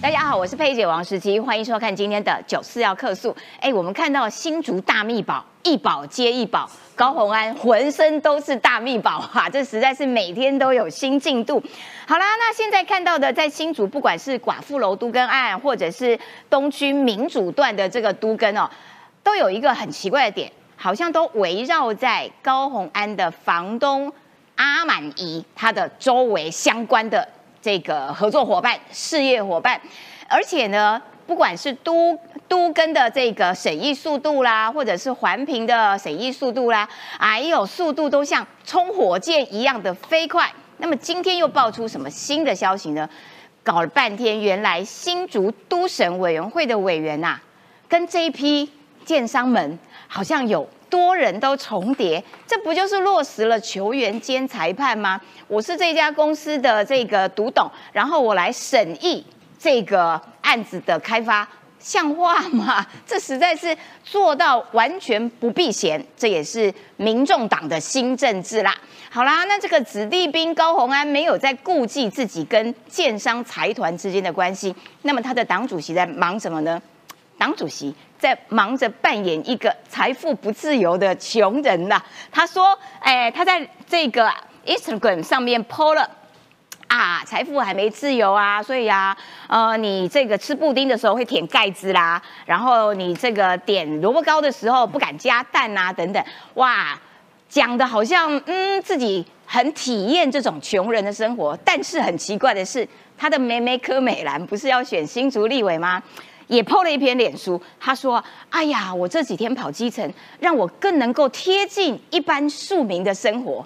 大家好，我是佩姐王石琪，欢迎收看今天的九四要客诉。哎，我们看到新竹大秘宝，一宝接一宝，高鸿安浑身都是大秘宝 啊，这实在是每天都有新进度。好啦，那现在看到的在新竹，不管是寡妇楼都根案，或者是东区民主段的这个都根哦，都有一个很奇怪的点，好像都围绕在高鸿安的房东阿满仪他的周围相关的。这个合作伙伴、事业伙伴，而且呢，不管是都都跟的这个审议速度啦，或者是环评的审议速度啦，还有速度都像冲火箭一样的飞快。那么今天又爆出什么新的消息呢？搞了半天，原来新竹都审委员会的委员呐，跟这一批建商们好像有。多人都重叠，这不就是落实了球员兼裁判吗？我是这家公司的这个独董，然后我来审议这个案子的开发，像话吗？这实在是做到完全不避嫌，这也是民众党的新政治啦。好啦，那这个子弟兵高鸿安没有在顾忌自己跟建商财团之间的关系，那么他的党主席在忙什么呢？党主席。在忙着扮演一个财富不自由的穷人呐。他说：“哎，他在这个 Instagram 上面 po 了啊，财富还没自由啊，所以啊，呃，你这个吃布丁的时候会舔盖子啦，然后你这个点萝卜糕的时候不敢加蛋啊，等等，哇，讲的好像嗯自己很体验这种穷人的生活。但是很奇怪的是，他的妹妹柯美兰不是要选新竹立委吗？”也 PO 了一篇脸书，他说：“哎呀，我这几天跑基层，让我更能够贴近一般庶民的生活。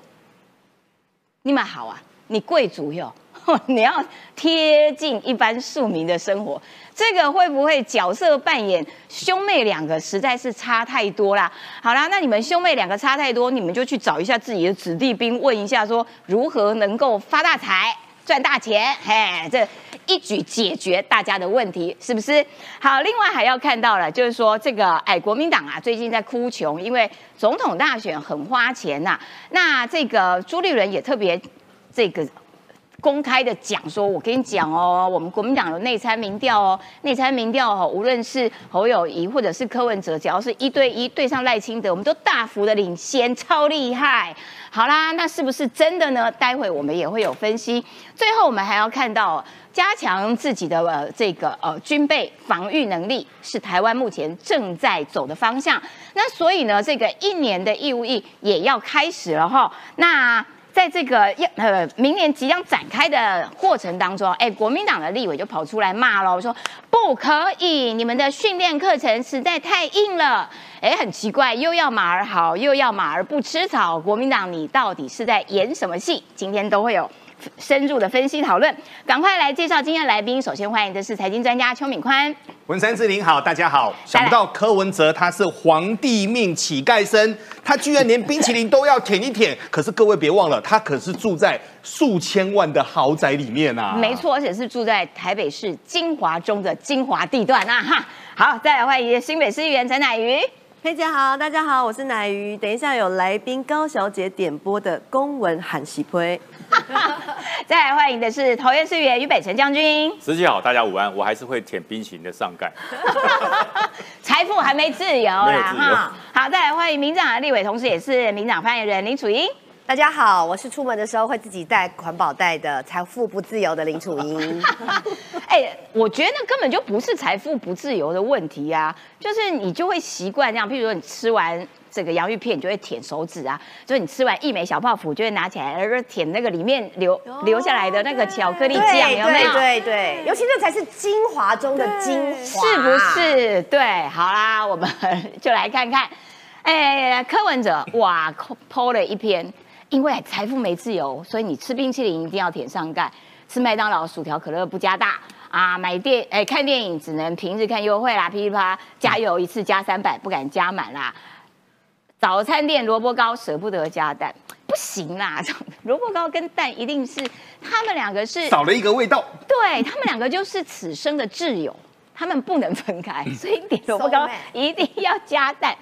你们好啊，你贵族哟，你要贴近一般庶民的生活，这个会不会角色扮演兄妹两个实在是差太多啦？好啦，那你们兄妹两个差太多，你们就去找一下自己的子弟兵，问一下说如何能够发大财。”赚大钱，嘿，这一举解决大家的问题，是不是？好，另外还要看到了，就是说这个，哎，国民党啊，最近在哭穷，因为总统大选很花钱呐。那这个朱立伦也特别这个。公开的讲说，我跟你讲哦，我们国民党有内参民调哦，内参民调哦，无论是侯友谊或者是柯文哲，只要是一对一对上赖清德，我们都大幅的领先，超厉害。好啦，那是不是真的呢？待会我们也会有分析。最后我们还要看到，加强自己的呃这个呃军备防御能力，是台湾目前正在走的方向。那所以呢，这个一年的义务役也要开始了哈。那在这个要呃明年即将展开的过程当中，哎，国民党的立委就跑出来骂了，说不可以，你们的训练课程实在太硬了。哎，很奇怪，又要马儿好，又要马儿不吃草，国民党你到底是在演什么戏？今天都会有。深入的分析讨论，赶快来介绍今天的来宾。首先欢迎的是财经专家邱敏宽，文山志玲好，大家好。想不到柯文哲他是皇帝命乞丐生，他居然连冰淇淋都要舔一舔。可是各位别忘了，他可是住在数千万的豪宅里面啊。没错，而且是住在台北市精华中的精华地段啊！哈，好，再来欢迎新北市议员陈乃瑜。佩姐好，大家好，我是乃瑜。等一下有来宾高小姐点播的公文喊喜推。再来欢迎的是桃园市议员于北辰将军。司机好，大家午安。我还是会舔冰淇淋的上盖。财富还没自由啦哈。好，再来欢迎民长的立委，同时也是民长发言人林楚英。大家好，我是出门的时候会自己带环保袋的财富不自由的林楚英。哎，我觉得根本就不是财富不自由的问题啊，就是你就会习惯这样，譬如说你吃完。这个洋芋片你就会舔手指啊，就是你吃完一枚小泡芙就会拿起来，而舔那个里面留留下来的那个巧克力酱，有没有？对对，尤其这才是精华中的精华，是不是？对，好啦，我们 就来看看，哎，柯文哲哇，PO 了一篇，因为财富没自由，所以你吃冰淇淋一定要舔上盖，吃麦当劳薯条可乐不加大啊，买电哎看电影只能平日看优惠啦，噼里啪啦加油一次加三百，不敢加满啦。早餐店萝卜糕舍不得加蛋，不行啦！萝卜糕跟蛋一定是他们两个是少了一个味道，对他们两个就是此生的挚友，他们不能分开，所以点萝卜糕一定要加蛋。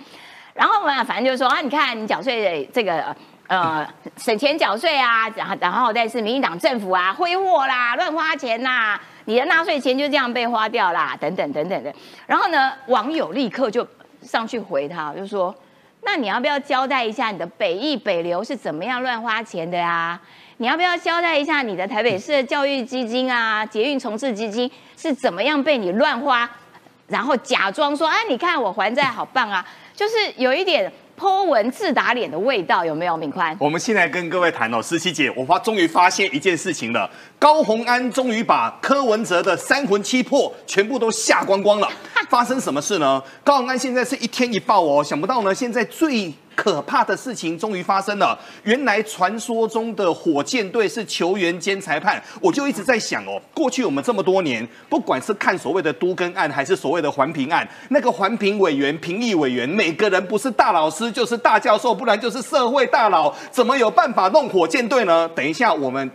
然后嘛，反正就是说啊，你看你缴税这个呃省钱缴税啊，然后然后但是民进党政府啊挥霍啦，乱花钱呐。你的纳税钱就这样被花掉啦，等等等等的。然后呢，网友立刻就上去回他，就说：那你要不要交代一下你的北艺北流是怎么样乱花钱的呀？你要不要交代一下你的台北市的教育基金啊、捷运重置基金是怎么样被你乱花？然后假装说：啊，你看我还债好棒啊，就是有一点。剖文自打脸的味道有没有？敏宽，我们现在跟各位谈哦，思琪姐，我发终于发现一件事情了，高洪安终于把柯文哲的三魂七魄全部都吓光光了。发生什么事呢？高洪安现在是一天一报哦，想不到呢，现在最。可怕的事情终于发生了！原来传说中的火箭队是球员兼裁判，我就一直在想哦，过去我们这么多年，不管是看所谓的都更案，还是所谓的环评案，那个环评委员、评议委员，每个人不是大老师就是大教授，不然就是社会大佬，怎么有办法弄火箭队呢？等一下我们。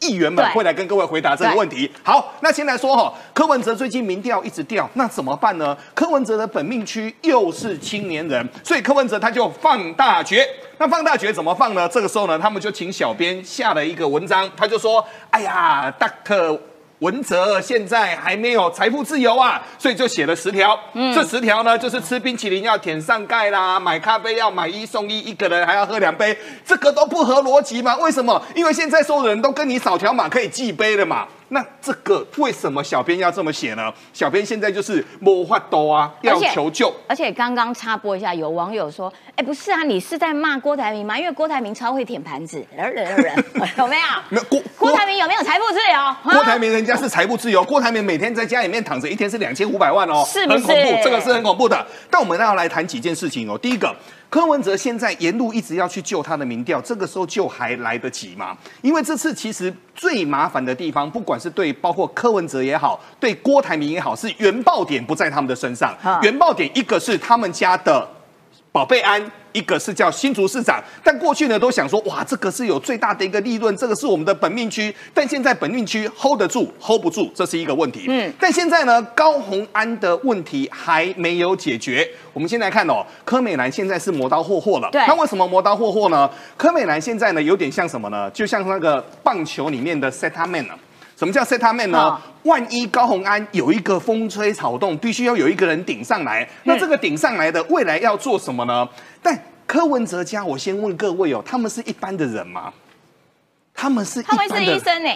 议员们会来跟各位回答这个问题。好，那先来说哈，柯文哲最近民调一直掉，那怎么办呢？柯文哲的本命区又是青年人，所以柯文哲他就放大决。那放大决怎么放呢？这个时候呢，他们就请小编下了一个文章，他就说：“哎呀，Doctor。”文哲现在还没有财富自由啊，所以就写了十条。嗯，这十条呢，就是吃冰淇淋要舔上盖啦，买咖啡要买一送一，一个人还要喝两杯，这个都不合逻辑嘛？为什么？因为现在所有人都跟你扫条码可以记杯了嘛。那这个为什么小编要这么写呢？小编现在就是魔法多啊，要求救。而且刚刚插播一下，有网友说：“哎，不是啊，你是在骂郭台铭吗？因为郭台铭超会舔盘子，人人人有没有？没有郭郭台铭有没有财富自由？郭台铭人家是财富自由，郭台铭每天在家里面躺着，一天是两千五百万哦，是不是？很恐怖，这个是很恐怖的。但我们要来谈几件事情哦。第一个。柯文哲现在沿路一直要去救他的民调，这个时候救还来得及吗？因为这次其实最麻烦的地方，不管是对包括柯文哲也好，对郭台铭也好，是原爆点不在他们的身上。原爆点一个是他们家的宝贝安。一个是叫新竹市长，但过去呢都想说，哇，这个是有最大的一个利润，这个是我们的本命区。但现在本命区 hold 得住，hold 不住，这是一个问题。嗯，但现在呢，高鸿安的问题还没有解决。我们先来看哦，柯美兰现在是磨刀霍霍了。对，那为什么磨刀霍霍呢？柯美兰现在呢有点像什么呢？就像那个棒球里面的 set man 呢。什么叫 set up man 呢？万一高鸿安有一个风吹草动，必须要有一个人顶上来。那这个顶上来的未来要做什么呢？但柯文哲家，我先问各位哦，他们是一般的人吗？他们是？他们是医生呢？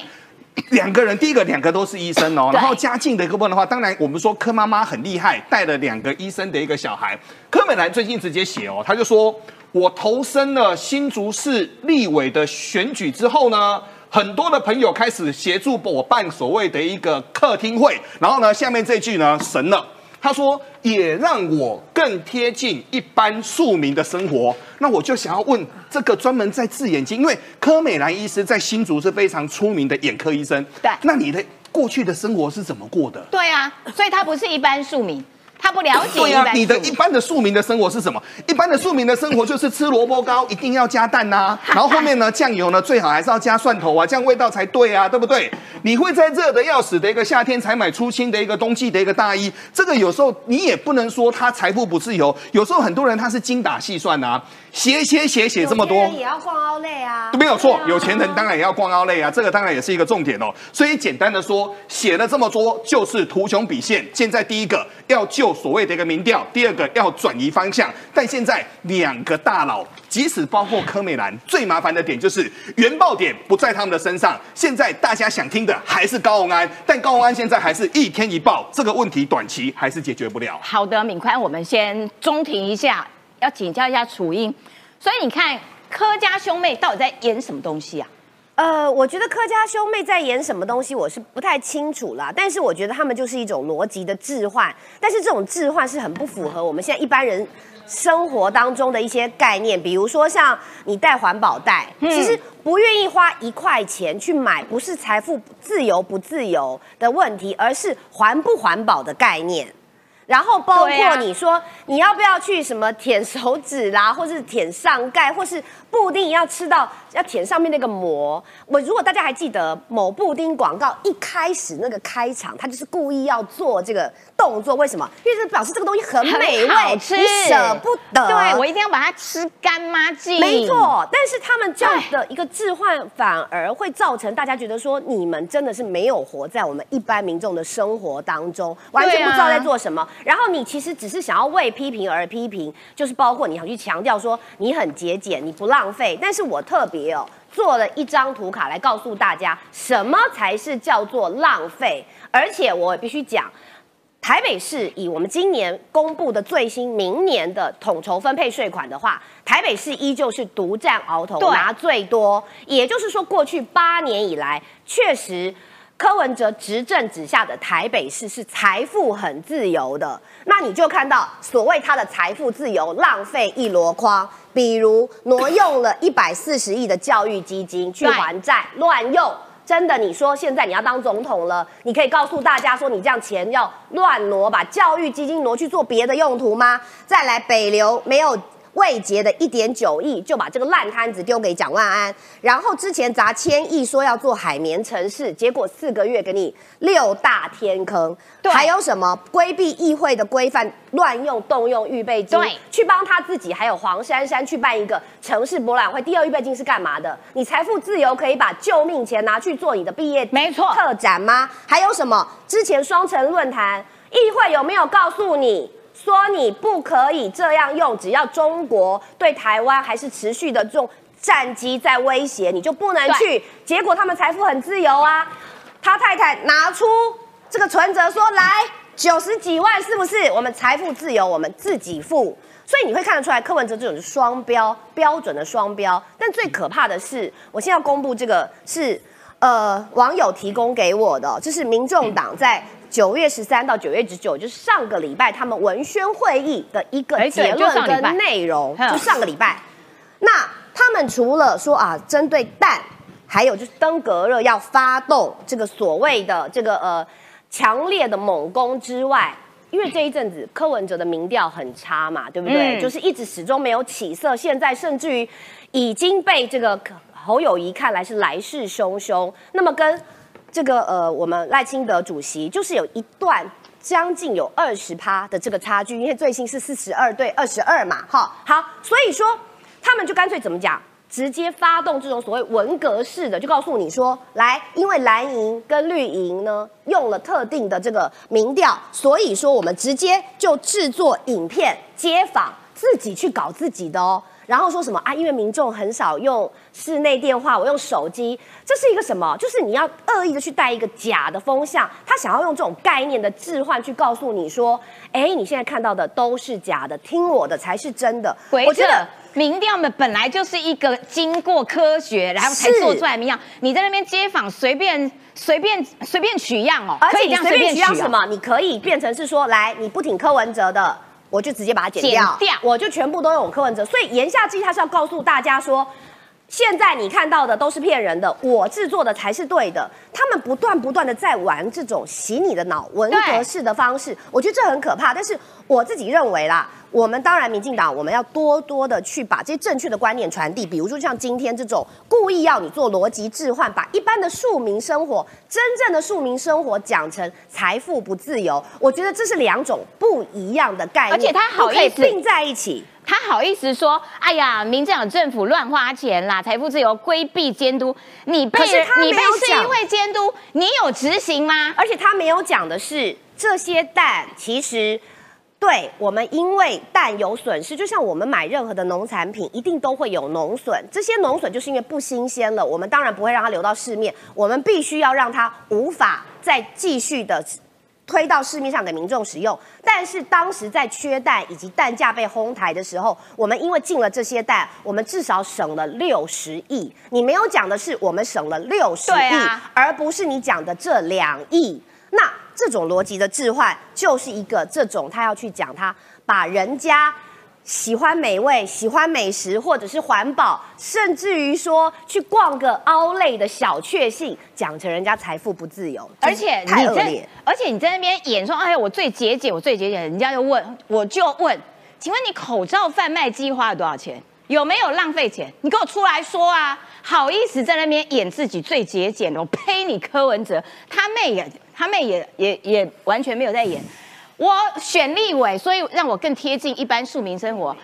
两个人，第一个两个都是医生哦。然后家境的一个问的话，当然我们说柯妈妈很厉害，带了两个医生的一个小孩。柯美兰最近直接写哦，他就说我投身了新竹市立委的选举之后呢。很多的朋友开始协助我办所谓的一个客厅会，然后呢，下面这句呢神了，他说也让我更贴近一般庶民的生活。那我就想要问这个专门在治眼睛，因为柯美兰医师在新竹是非常出名的眼科医生。对，那你的过去的生活是怎么过的？对啊，所以他不是一般庶民。他不了解。对呀，你的一般的庶民的生活是什么？一般的庶民的生活就是吃萝卜糕，一定要加蛋呐。然后后面呢，酱油呢最好还是要加蒜头啊，这样味道才对啊，对不对？你会在热的要死的一个夏天才买粗新的一个冬季的一个大衣，这个有时候你也不能说他财富不自由。有时候很多人他是精打细算啊，写写写写这么多，也要逛奥莱啊，没有错。有钱人当然也要逛奥莱啊，这个当然也是一个重点哦。所以简单的说，写了这么多就是图穷匕现。现在第一个要救所谓的一个民调。第二个要转移方向，但现在两个大佬，即使包括柯美兰，最麻烦的点就是原爆点不在他们的身上。现在大家想听的还是高鸿安，但高鸿安现在还是一天一爆，这个问题短期还是解决不了。好的，敏宽，我们先中停一下，要请教一下楚英。所以你看柯家兄妹到底在演什么东西啊？呃，我觉得柯家兄妹在演什么东西，我是不太清楚啦。但是我觉得他们就是一种逻辑的置换，但是这种置换是很不符合我们现在一般人生活当中的一些概念。比如说像你带环保袋，其实不愿意花一块钱去买，不是财富自由不自由的问题，而是环不环保的概念。然后包括你说你要不要去什么舔手指啦，或是舔上盖，或是布丁要吃到要舔上面那个膜。我如果大家还记得某布丁广告一开始那个开场，他就是故意要做这个动作，为什么？因为这表示这个东西很美味，吃你舍不得。对我一定要把它吃干抹净。没错，但是他们这样的一个置换，反而会造成大家觉得说，你们真的是没有活在我们一般民众的生活当中，完全不知道在做什么。然后你其实只是想要为批评而批评，就是包括你想去强调说你很节俭，你不浪费。但是我特别哦做了一张图卡来告诉大家，什么才是叫做浪费，而且我必须讲。台北市以我们今年公布的最新明年的统筹分配税款的话，台北市依旧是独占鳌头，拿最多。也就是说，过去八年以来，确实柯文哲执政之下的台北市是财富很自由的。那你就看到所谓他的财富自由浪费一箩筐，比如挪用了一百四十亿的教育基金去还债，乱用。真的，你说现在你要当总统了，你可以告诉大家说，你这样钱要乱挪，把教育基金挪去做别的用途吗？再来，北流没有未结的一点九亿，就把这个烂摊子丢给蒋万安，然后之前砸千亿说要做海绵城市，结果四个月给你六大天坑，对还有什么规避议会的规范，乱用动用预备金，对去帮他自己，还有黄珊珊去办一个城市博览会。第二预备金是干嘛的？你财富自由可以把救命钱拿去做你的毕业没错特展吗？还有什么？之前双城论坛议会有没有告诉你？说你不可以这样用，只要中国对台湾还是持续的这种战机在威胁，你就不能去。结果他们财富很自由啊，他太太拿出这个存折说来九十几万，是不是？我们财富自由，我们自己付。所以你会看得出来，柯文哲这种是双标，标准的双标。但最可怕的是，我现在要公布这个是呃网友提供给我的哦，这是民众党在九月十三到九月十九，就是上个礼拜他们文宣会议的一个结论跟内容，就上个礼拜。那他们除了说啊，针对蛋，还有就是登革热要发动这个所谓的这个呃强烈的猛攻之外，因为这一阵子柯文哲的民调很差嘛，对不对？嗯就是一直始终没有起色，现在甚至于已经被这个侯友谊看来是来势汹汹。那么跟这个呃我们赖清德主席就是有一段。将近有二十趴的这个差距，因为最新是四十二对二十二嘛，哈，好，所以说他们就干脆怎么讲，直接发动这种所谓文革式的，就告诉你说，来，因为蓝营跟绿营呢用了特定的这个民调，所以说我们直接就制作影片街访，自己去搞自己的哦。然后说什么啊？因为民众很少用室内电话，我用手机，这是一个什么？就是你要恶意的去带一个假的风向，他想要用这种概念的置换去告诉你说，哎，你现在看到的都是假的，听我的才是真的。回我觉得民调们本来就是一个经过科学，然后才做出来的民调。你在那边街访随便随便随便取样哦，而且可以这样你随便取样哦什么，你可以变成是说，来，你不挺柯文哲的，我就直接把它剪掉，剪掉我就全部都用柯文哲。所以言下之意，他是要告诉大家说。现在你看到的都是骗人的，我制作的才是对的。他们不断不断的在玩这种洗你的脑、文革式的方式，我觉得这很可怕。但是我自己认为啦，我们当然民进党我们要多多的去把这些正确的观念传递，比如说像今天这种故意要你做逻辑置换，把一般的庶民生活、真正的庶民生活讲成财富不自由，我觉得这是两种不一样的概念，而且他好意思并在一起。他好意思说，哎呀，民进党政府乱花钱啦，财富自由规避监督，你被是他你被市议会监督，你有执行吗？而且他没有讲的是，这些蛋其实对我们，因为蛋有损失，就像我们买任何的农产品，一定都会有农损。这些农损就是因为不新鲜了，我们当然不会让它流到市面，我们必须要让它无法再继续的。推到市面上给民众使用，但是当时在缺蛋以及蛋价被哄抬的时候，我们因为进了这些蛋，我们至少省了六十亿。你没有讲的是，我们省了六十亿，啊而不是你讲的这两亿。那这种逻辑的置换，就是一个这种他要去讲他把人家喜欢美味、喜欢美食，或者是环保，甚至于说去逛个凹类的小确幸，讲成人家财富不自由，而且你在而且你在那边演说，哎呀，我最节俭，我最节俭，人家就问，我就问，请问你口罩贩卖机花了多少钱？有没有浪费钱？你给我出来说啊！好意思在那边演自己最节俭的，我呸你柯文哲，他妹也他妹也也也完全没有在演。我选立委，所以让我更贴近一般庶民生活。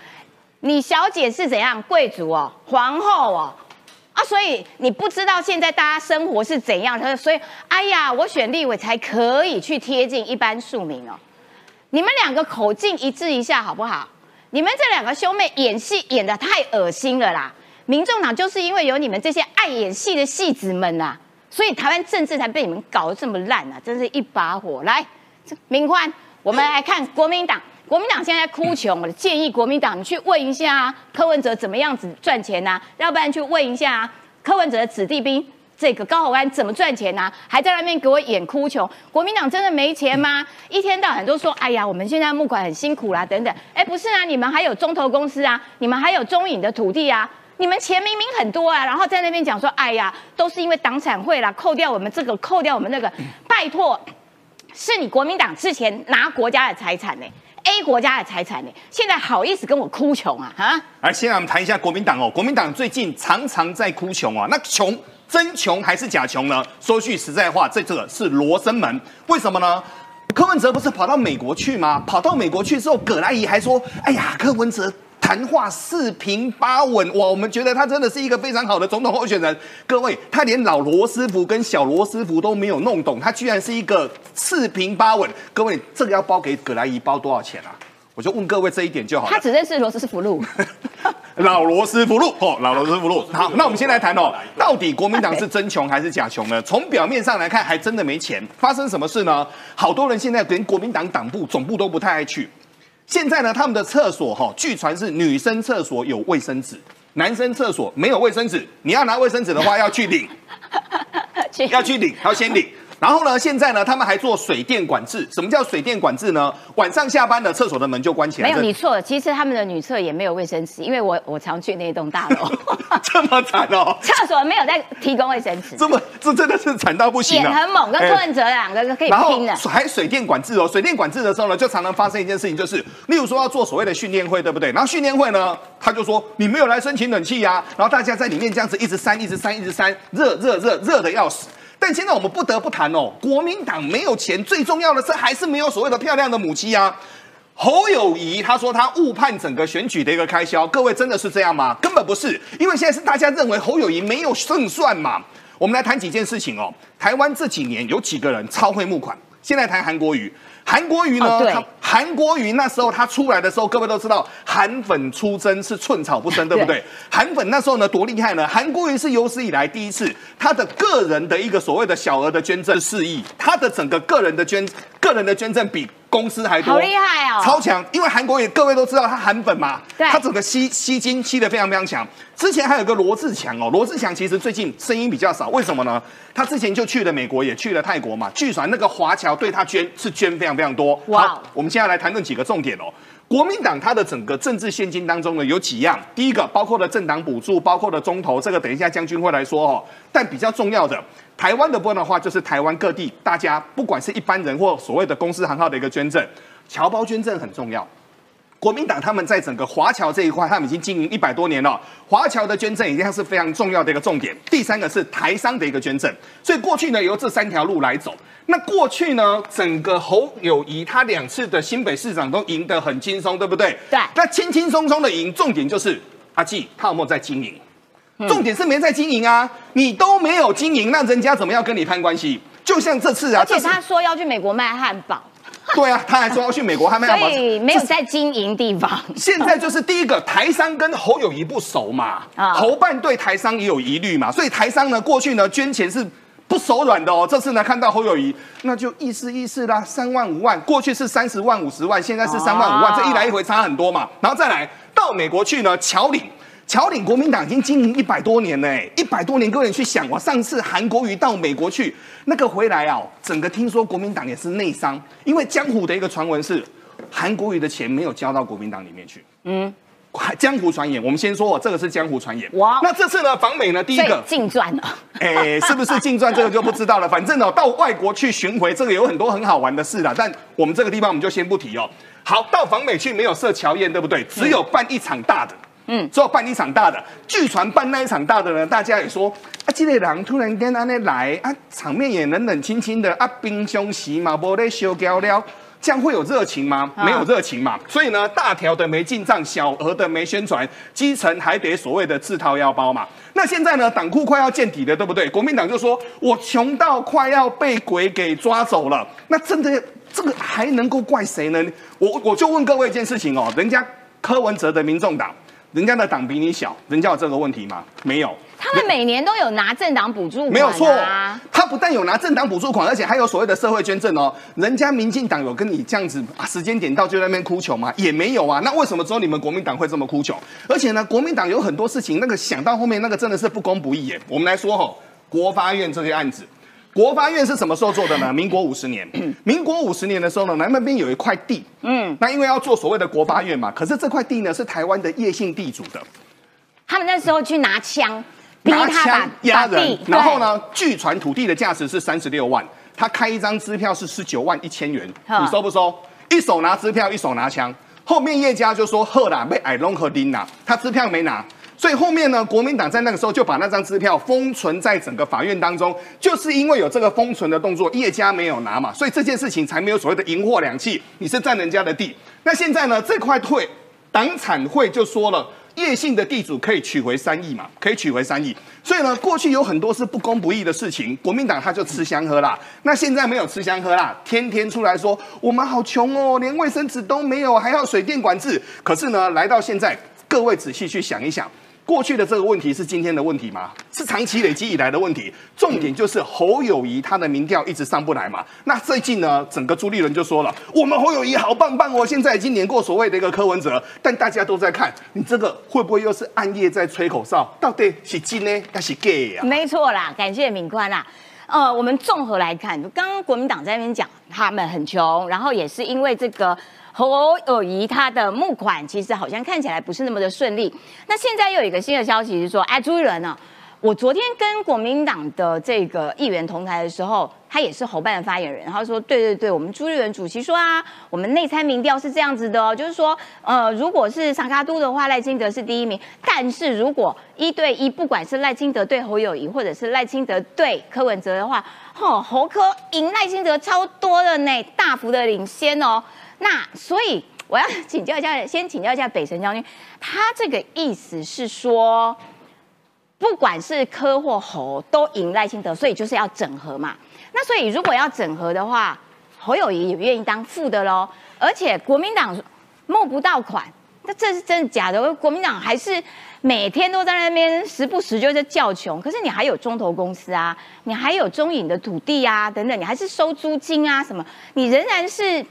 你小姐是怎样贵族哦，皇后哦，啊，所以你不知道现在大家生活是怎样，所以哎呀，我选立委才可以去贴近一般庶民哦。你们两个口径一致一下好不好？你们这两个兄妹演戏演的太恶心了啦！民众党就是因为有你们这些爱演戏的戏子们呐、所以台湾政治才被你们搞得这么烂啊！真是一把火。来，明宽，我们来看国民党。国民党现在哭穷，我建议国民党你去问一下啊，柯文哲怎么样子赚钱呐、要不然去问一下啊，柯文哲的子弟兵这个高虹安怎么赚钱呐、还在那边给我演哭穷，国民党真的没钱吗？一天到晚都说，哎呀，我们现在募款很辛苦啦，等等。哎，不是啊，你们还有中投公司啊，你们还有中影的土地啊。你们钱明明很多啊，然后在那边讲说，哎呀，都是因为党产会啦，扣掉我们这个，扣掉我们那个，拜托，是你国民党之前拿国家的财产呢、A 国家的财产呢、现在好意思跟我哭穷啊？哈？来，先来我们谈一下国民党哦。国民党最近常常在哭穷啊，那穷真穷还是假穷呢？说句实在话，这这个是罗生门，为什么呢？柯文哲不是跑到美国去吗？跑到美国去之后，葛莱仪还说：“哎呀，柯文哲谈话四平八稳，哇，我们觉得他真的是一个非常好的总统候选人。”各位，他连老罗斯福跟小罗斯福都没有弄懂，他居然是一个四平八稳。各位，这个要包给葛莱仪包多少钱啊？我就问各位这一点就好了他。只认识罗斯福路，老罗斯福路哦，老罗斯福路。好，那我们先来谈哦，到底国民党是真穷还是假穷呢？从表面上来看，还真的没钱。发生什么事呢？好多人现在连国民党党部总部都不太爱去。现在呢，他们的厕所哈、据传是女生厕所有卫生纸，男生厕所没有卫生纸。你要拿卫生纸的话，要去领。去要去领，要先领。然后呢，现在呢，他们还做水电管制。什么叫水电管制呢？晚上下班了厕所的门就关起来。没有你错了，其实他们的女厕也没有卫生纸，因为我我常去那栋大楼，这么惨哦，厕所没有在提供卫生纸，这么这真的是惨到不行演啊！很猛，跟哎柯文哲两个可以拼的。还水电管制哦，水电管制的时候呢，就常常发生一件事情，就是例如说要做所谓的训练会，对不对？然后训练会呢，他就说你没有来申请冷气呀、然后大家在里面这样子一直扇，一直扇，一直扇，热热热热的要死。但现在我们不得不谈哦，国民党没有钱，最重要的是还是没有所谓的漂亮的母鸡啊。侯友谊他说他误判整个选举的一个开销，各位真的是这样吗？根本不是，因为现在是大家认为侯友谊没有胜算嘛。我们来谈几件事情哦。台湾这几年有几个人超会募款？现在谈韩国瑜。韩国瑜呢？哦对他韩国瑜那时候他出来的时候，各位都知道韩粉出征是寸草不生，对不对？对韩粉那时候呢多厉害呢？韩国瑜是有史以来第一次，他的个人的一个所谓的小额的捐赠是四亿，他的整个个人的捐个人的捐赠比公司还多，好厉害哦超强！因为韩国也各位都知道他韩粉嘛，对他整个吸吸金吸的非常非常强。之前还有个罗志强哦，罗志强其实最近声音比较少，为什么呢？他之前就去了美国，也去了泰国嘛。据传那个华侨对他捐是捐非常非常多。哇好，我们现在来谈论几个重点哦。国民党它的整个政治现金当中呢，有几样，第一个包括了政党补助，包括了中投，这个等一下将军会来说哦。但比较重要的，台湾的部分的话，就是台湾各地大家不管是一般人或所谓的公司行号的一个捐赠，侨胞捐赠很重要。国民党他们在整个华侨这一块，他们已经经营一百多年了。华侨的捐赠一定是非常重要的一个重点。第三个是台商的一个捐赠，所以过去呢由这三条路来走。那过去呢，整个侯友谊他两次的新北市长都赢得很轻松，对不对？对那轻轻松松的赢，重点就是阿纪他有没有在经营？重点是没在经营啊，你都没有经营，那人家怎么样跟你攀关系？就像这次啊，而且他说要去美国卖汉堡，对啊，他还说要去美国还没 所以没有在经营地方。现在就是第一个台商跟侯友谊不熟嘛，啊侯办对台商也有疑虑嘛，所以台商呢过去呢捐钱是不手软的哦。这次呢看到侯友谊，那就意思意思啦，三万五万，过去是三十万五十万，现在是三万五万，哦这一来一回差很多嘛。然后再来到美国去呢，侨领。侨领国民党已经经营一百多年了，哎，一百多年，各位去想，我上次韩国瑜到美国去，那个回来啊，整个听说国民党也是内伤，因为江湖的一个传闻是，韩国瑜的钱没有交到国民党里面去，嗯，江湖传言，我们先说哦，这个是江湖传言。哇那这次呢，访美呢，第一个，净赚了。哎，是不是净赚这个就不知道了。反正哦，到外国去巡回，这个有很多很好玩的事啦。但我们这个地方我们就先不提哦。好，到访美去没有设乔宴，对不对？只有办一场大的。嗯，只有办一场大的。据传办那一场大的呢，大家也说啊，这个人突然间安尼来啊，场面也冷冷清清的啊，冰箱席嘛，无咧烧胶了。这样会有热情吗？啊没有热情嘛。所以呢，大条的没进账，小额的没宣传，基层还得所谓的自掏腰包嘛。那现在呢，党库快要见底了，对不对？国民党就说我穷到快要被鬼给抓走了。那真的这个还能够怪谁呢？我我就问各位一件事情哦，人家柯文哲的民众党，人家的党比你小，人家有这个问题吗？没有。他们每年都有拿政党补助款、啊，没有错，他不但有拿政党补助款，而且还有所谓的社会捐赠哦。人家民进党有跟你这样子啊，时间点到就在那边哭穷吗？也没有啊。那为什么只有你们国民党会这么哭穷？而且呢，国民党有很多事情，那个想到后面那个真的是不公不义耶。我们来说吼，国发院这些案子。国发院是什么时候做的呢？民国五十年，民国五十年的时候呢，南那边有一块地，嗯，那因为要做所谓的国发院嘛，可是这块地呢是台湾的叶姓地主的，他们那时候去拿枪，逼拿枪压人地，然后？呢，据传土地的价值是三十六万，他开一张支票是十九万一千元，哈你收不收？一手拿支票，一手拿枪。后面叶家就说贺啦，被矮龙和林啦，他支票没拿。所以后面呢，国民党在那个时候就把那张支票封存在整个法院当中，就是因为有这个封存的动作，叶家没有拿嘛，所以这件事情才没有所谓的赢货两讫，你是占人家的地。那现在呢，这块退党产会就说了，叶姓的地主可以取回三亿嘛，可以取回三亿。所以呢，过去有很多是不公不义的事情，国民党他就吃香喝辣。那现在没有吃香喝辣，天天出来说我们好穷哦，连卫生纸都没有，还要水电管制。可是呢，来到现在，各位仔细去想一想。过去的这个问题是今天的问题吗？是长期累积以来的问题。重点就是侯友谊他的民调一直上不来嘛。那最近呢，整个朱立伦就说了，我们侯友谊好棒棒哦，现在已经碾过所谓的一个柯文哲。但大家都在看你这个会不会又是暗夜在吹口哨？到底是真呢，还是假呀、没错啦，感谢敏宽啦。呃，我们综合来看，刚刚国民党在那边讲他们很穷，然后也是因为这个侯友谊他的募款其实好像看起来不是那么的顺利。那现在又有一个新的消息是说，哎，朱立伦呢、我昨天跟国民党的这个议员同台的时候，他也是侯办的发言人，他说：“对对对，我们朱立伦主席说啊，我们内参民调是这样子的哦，就是说，呃，如果是萨卡都的话，赖清德是第一名，但是如果一对一，不管是赖清德对侯友谊，或者是赖清德对柯文哲的话，吼，侯柯赢赖清德超多的呢，大幅的领先哦。那所以我要请教一下，先请教一下北辰将军，他这个意思是说。”不管是柯或侯都赢赖清德，所以就是要整合嘛。那所以如果要整合的话，侯友谊也愿意当副的喽。而且国民党募不到款，那这是真的假的？国民党还是每天都在那边时不时就在叫穷。可是你还有中投公司啊，你还有中影的土地啊，等等，你还是收租金啊什么，你仍然是。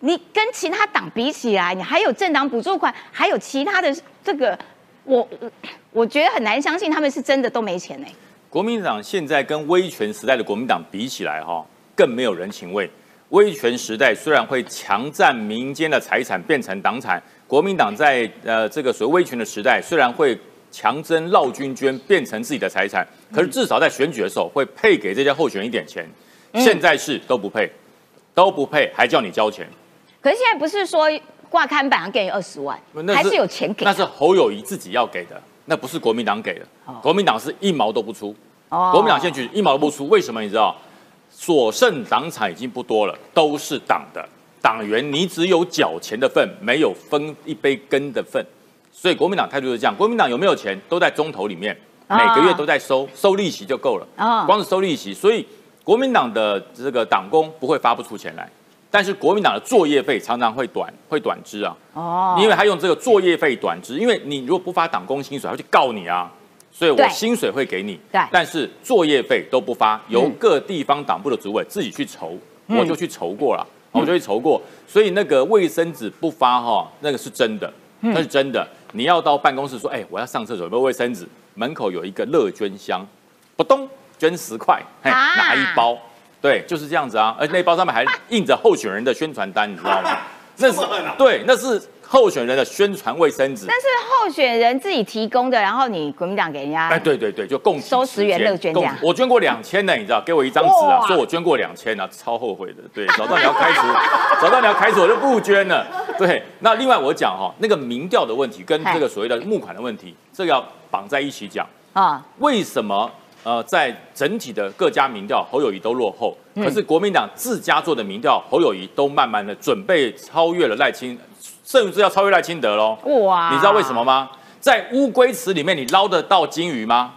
你跟其他党比起来，你还有政党补助款，还有其他的这个，我我我觉得很难相信他们是真的都没钱呢、国民党现在跟威权时代的国民党比起来，哈，更没有人情味。威权时代虽然会强占民间的财产变成党产，国民党在呃这个所谓威权的时代，虽然会强征绕军捐变成自己的财产，可是至少在选举的时候会配给这些候选人一点钱。现在是都不配，都不配，还叫你交钱，可是现在不是说挂刊板要给你二十万，那还是有钱给啊、那是侯友谊自己要给的，那不是国民党给的。国民党是一毛都不出。哦国民党现在举一毛都不出，为什么你知道？所剩党产已经不多了，都是党的党员，你只有缴钱的份，没有分一杯羹的份。所以国民党态度是这样：国民党有没有钱，都在中投里面，啊每个月都在收，收利息就够了。啊光是收利息，所以国民党的这个党工不会发不出钱来，但是国民党的作业费常常会短，会短支啊。哦。因为他用这个作业费短支，因为你如果不发党工薪水，他会去告你啊。所以我薪水会给你，对。但是作业费都不发，由各地方党部的主委自己去筹，嗯。我就去筹过了，我就去筹过，所以那个卫生纸不发哈，那个是真的，嗯。那是真的。你要到办公室说，哎，我要上厕所，有没有卫生纸？门口有一个乐捐箱，不咚捐十块，嘿，啊。拿一包，对，就是这样子啊，而且那包上面还印着候选人的宣传单，你知道吗？那是对，那是候选人的宣传卫生纸。那是候选人自己提供的，然后你国民党给人家，哎，对对对，就共收十元乐捐这样我捐过两千呢，你知道，给我一张纸啊，哇说我捐过两千啊，超后悔的。对，早知道你要开除，早知道你要开除，我就不捐了。对，那另外我讲哈，那个民调的问题跟这个所谓的募款的问题，这个要绑在一起讲。啊，为什么呃，在整体的各家民调，侯友谊都落后，嗯可是国民党自家做的民调，侯友谊都慢慢的准备超越了赖清，甚至要超越赖清德喽。哇，你知道为什么？吗？在乌龟池里面，你捞得到金鱼吗？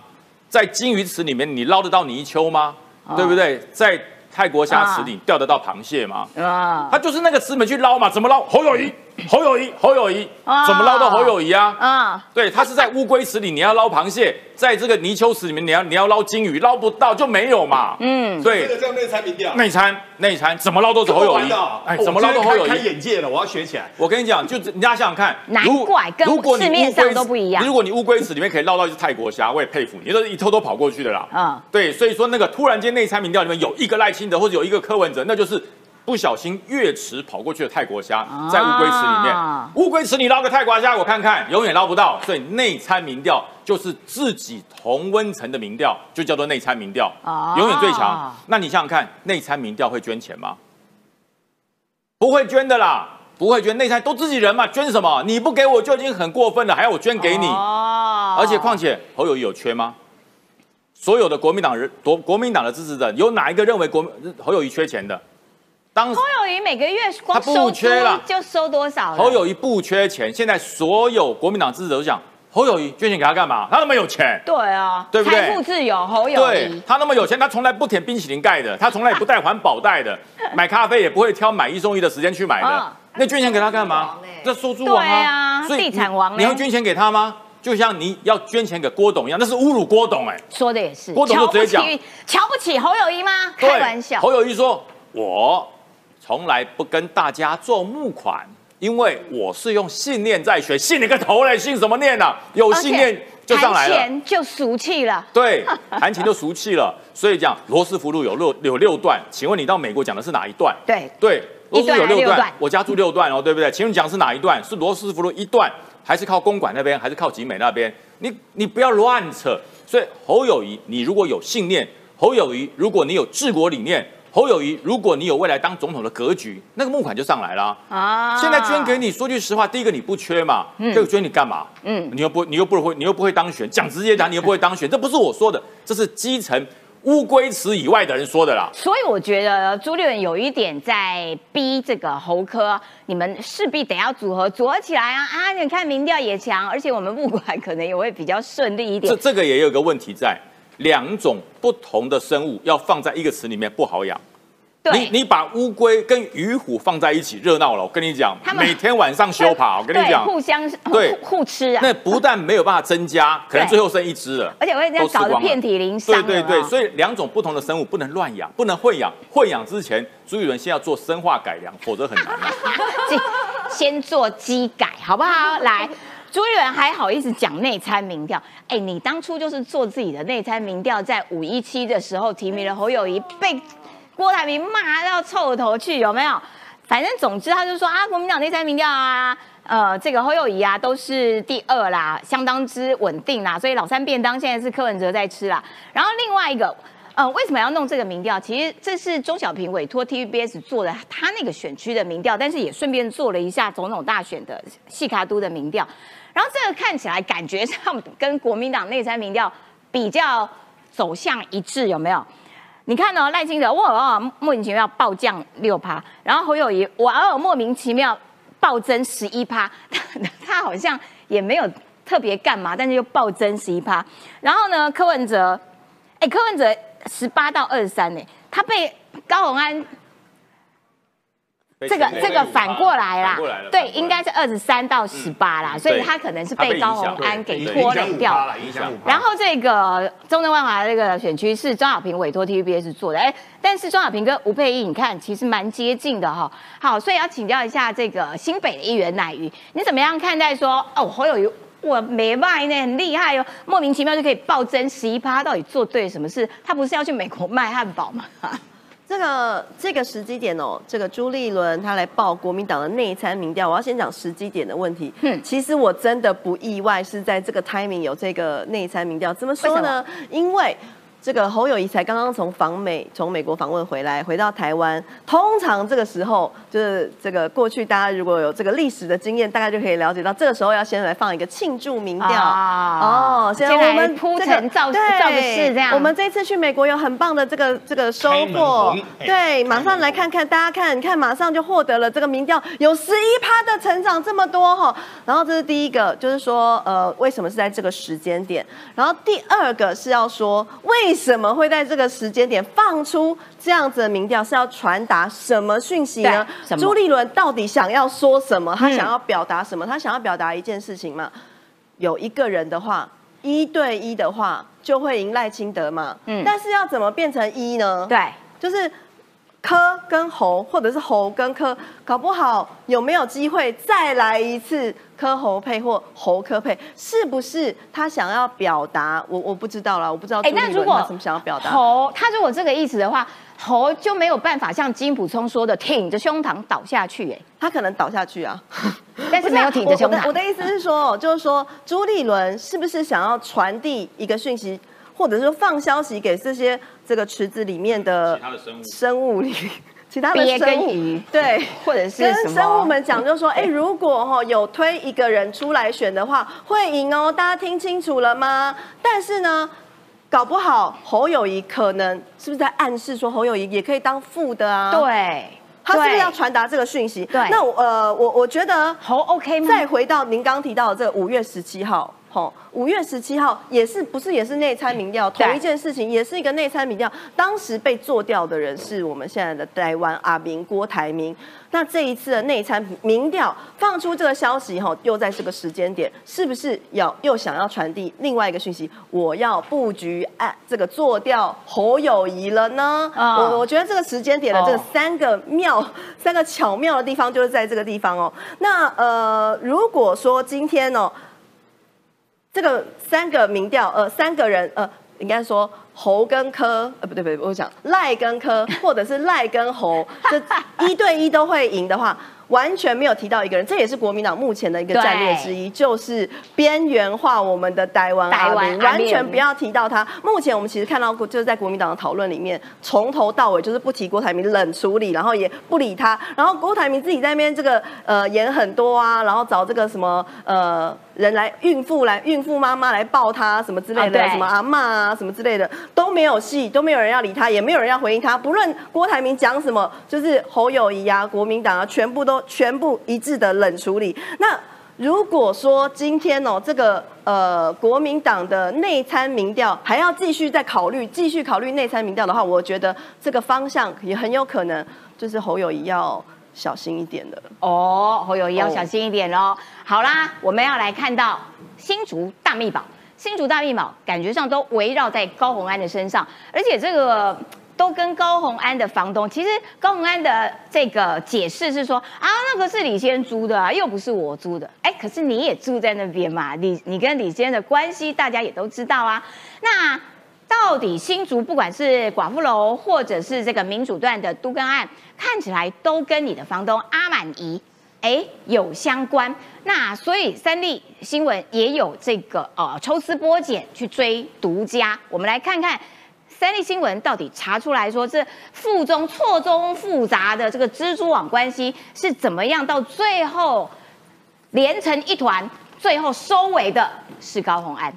在金鱼池里面，你捞得到泥鳅吗？哦对不对？在泰国虾池里钓得到螃蟹吗？啊他就是那个池里面去捞嘛，怎么捞？侯友谊，侯友谊，侯友谊，啊怎么捞到侯友谊啊？啊，对，他是在乌龟池里，你要捞螃蟹；在这个泥鳅池里面，你要你要捞金鱼，捞不到就没有嘛。嗯，对，这叫内参民调，内参内参怎么捞都是侯友谊，哎，怎么捞都侯友谊开。眼界了，我要学起来。我跟你讲，就人家想想看，难如怪跟如果你市面上乌龟都不一样如果你乌龟池里面可以捞到一只泰国虾，我也佩服你，都是一偷偷跑过去的啦。嗯对，所以说那个突然间内参民调里面有一个赖清德或者有一个柯文哲，那就是不小心越池跑过去的泰国虾，在乌龟池里面啊，乌龟池你捞个泰国虾，我看看，永远捞不到。所以内参民调就是自己同温层的民调，就叫做内参民调哦，永远最强。那你想想看，内参民调会捐钱吗？不会捐的啦，不会捐。内参都自己人嘛，捐什么？你不给我就已经很过分了，还要我捐给你？哦而且况且侯友谊有缺吗？所有的国民党人，国国民党的支持者，有哪一个认为国侯友谊缺钱的？当时侯友谊每个月光收缺啦租就收多少？侯友谊不缺钱，现在所有国民党支持者都讲侯友谊捐钱给他干嘛？他那么有钱。对啊，对不对财富自由，侯友对谊，他那么有钱，他从来不舔冰淇淋盖的，他从来也不带环保袋的，买咖啡也不会挑买一送一的时间去买的嗯。那捐钱给他干嘛王欸？这收租王对啊所以地产王欸你你要捐钱给他吗？就像你要捐钱给郭董一样，那是侮辱郭董哎。说的也是，郭董就直接讲瞧不起瞧不起侯友谊吗？对开玩笑，侯友谊说：“我从来不跟大家做募款，因为我是用信念在学，信你个头嘞，信什么念啊？有信念就上来谈了。”钱就俗气了。对，弹琴就俗气了。所以讲罗斯福路有六有六段，请问你到美国讲的是哪一段？对对，罗斯福有六段我家住六段哦，对不对？请问你讲的是哪一段？是罗斯福路一段，还是靠公馆那边，还是靠集美那边？你你不要乱扯。所以侯友谊，你如果有信念，侯友谊，如果你有治国理念，侯友谊，如果你有未来当总统的格局，那个募款就上来了。啊现在捐给你，说句实话，第一个你不缺嘛，第二个捐你干嘛？嗯嗯，你又不你又不会你又不会当选，讲直接讲你又不会当选，这不是我说的，这是基层乌龟池以外的人说的啦。所以我觉得朱立伦有一点在逼这个侯科，你们势必得要组合组合起来啊啊！你看民调也强，而且我们募款可能也会比较顺利一点。这这个也有一个问题在，两种不同的生物要放在一个池里面不好养。你对，你把乌龟跟鱼虎放在一起热闹了，我跟你讲每天晚上修爬，我跟你对讲，互相对互互吃啊，那不但没有办法增加，可能最后剩一只了。而且会这样搞得遍体鳞伤对。对对，所以两种不同的生物不能乱养，不能混养。混养之前，朱雨伦先要做生化改良，否则很难啊。先 先做机改，好不好？来，朱立伦还好意思讲内参民调？哎，你当初就是做自己的内参民调，在五一七的时候提名了侯友谊，被郭台铭骂到臭头去，有没有？反正总之他就说啊，国民党内参民调啊。呃，这个侯友谊啊，都是第二啦，相当之稳定啦，所以老三便当现在是柯文哲在吃啦。然后另外一个，呃，为什么要弄这个民调？其实这是钟小平委托 TVBS 做的他那个选区的民调，但是也顺便做了一下总统大选的细卡都的民调。然后这个看起来感觉上 跟国民党内参民调比较走向一致，有没有？你看哦，赖清德哇哇莫名其妙暴降六趴，然后侯友谊哇哦莫名其妙暴增十一趴，他好像也没有特别干嘛，但是又暴增十一趴。然后呢，柯文哲，哎，柯文哲十八到二十三呢，他被高虹安这个这个反过来啦。对，应该是二十三到十八啦，嗯所以他可能是被被高影响虹安给对拖累掉。然后这个中正万华这个选区是庄小平委托 TVBS 做的，哎，但是庄小平跟吴佩益，你看其实蛮接近的哈、好，所以要请教一下这个新北的议员乃瑜，你怎么样看待说哦侯友谊我没卖呢，很厉害哦，莫名其妙就可以暴增十一趴，到底做对什么事？他不是要去美国卖汉堡吗？这个这个时机点哦，这个朱立伦他来报国民党的内参民调，我要先讲时机点的问题。嗯其实我真的不意外是在这个 timing 有这个内参民调，怎么说为呢？因为这个侯友谊才刚刚从访美，从美国访问回来，回到台湾。通常这个时候，就是这个过去大家如果有这个历史的经验，大概就可以了解到，这个时候要先来放一个庆祝民调。啊哦，现先来在我们铺这陈造对造个势这样我们这次去美国有很棒的这个这个收获对，马上来看看，大家看，你看，马上就获得了这个民调有十一趴的成长，这么多哈。然后这是第一个，就是说，呃，为什么是在这个时间点？然后第二个是要说，为什么会在这个时间点放出这样子的民调，是要传达什么讯息呢朱立伦到底想要说什么？他嗯想要表达什么？他想要表达一件事情嘛？有一个人的话，一对一的话就会赢赖清德嘛。嗯但是要怎么变成一呢？对，就是柯跟侯，或者是侯跟科，搞不好有没有机会再来一次科侯配或侯科配？是不是他想要表达？我我不知道啦，我不知道哎，立那如果伦他怎么想要表达。侯他如果这个意思的话，侯就没有办法像金普聪说的挺着胸膛倒下去，哎，他可能倒下去啊，但是没有挺着胸膛。我我的我的意思是说，就是说朱立伦是不是想要传递一个讯息，或者是说放消息给这些这个池子里面的生物生物里，其他的生物 对。或者是跟什么生物们讲，就说，哎、如果哈、有推一个人出来选的话，会赢哦，大家听清楚了吗？但是呢，搞不好侯友谊可能是不是在暗示说侯友谊也可以当副的啊？，对，他是不是要传达这个讯息？对那我呃，我我觉得侯 OK 吗？再回到您刚提到的这个五月十七号，吼，五月十七号也是不是也是内参民调，同一件事情，也是一个内参民调。当时被做掉的人是我们现在的台湾阿明郭台铭。那这一次的内参民调放出这个消息，吼，又在这个时间点，是不是要又想要传递另外一个讯息？我要布局啊，这个做掉侯友谊了呢？嗯我我觉得这个时间点的这三个妙、三个巧妙的地方，就是在这个地方哦。那呃，如果说今天哦，这个三个民调，呃，三个人，呃，应该说侯跟柯，呃，不对不对，我讲赖跟柯，或者是赖跟侯，这一对一都会赢的话。完全没有提到一个人，这也是国民党目前的一个战略之一，就是边缘化我们的台湾阿明，完全不要提到他。目前我们其实看到过，就是在国民党的讨论里面，从头到尾就是不提郭台铭，冷处理，然后也不理他。然后郭台铭自己在那边这个呃演很多啊，然后找这个什么呃人来孕妇来孕妇妈妈来抱他什么之类的，啊什么阿嬷啊什么之类的都没有戏，都没有人要理他，也没有人要回应他。不论郭台铭讲什么，就是侯友谊啊、国民党啊，全部都全部一致的冷处理。那如果说今天哦，这个呃国民党的内参民调还要继续再考虑，继续考虑内参民调的话，我觉得这个方向也很有可能就是侯友谊要小心一点的。哦，侯友谊要哦小心一点喽。好啦，我们要来看到新竹大秘宝，新竹大秘宝感觉上都围绕在高虹安的身上，而且这个。都跟高虹安的房东，其实高虹安的这个解释是说啊，那个是李先租的啊，又不是我租的。哎，可是你也住在那边嘛，你你跟李先的关系大家也都知道啊。那到底新竹不管是寡妇楼或者是这个民主段的都更案，看起来都跟你的房东阿满怡哎有相关。那所以三立新闻也有这个呃抽丝剥茧去追独家，我们来看看。三立新闻到底查出来说，这复中错综复杂的这个蜘蛛网关系是怎么样，到最后连成一团，最后收尾的是高虹安。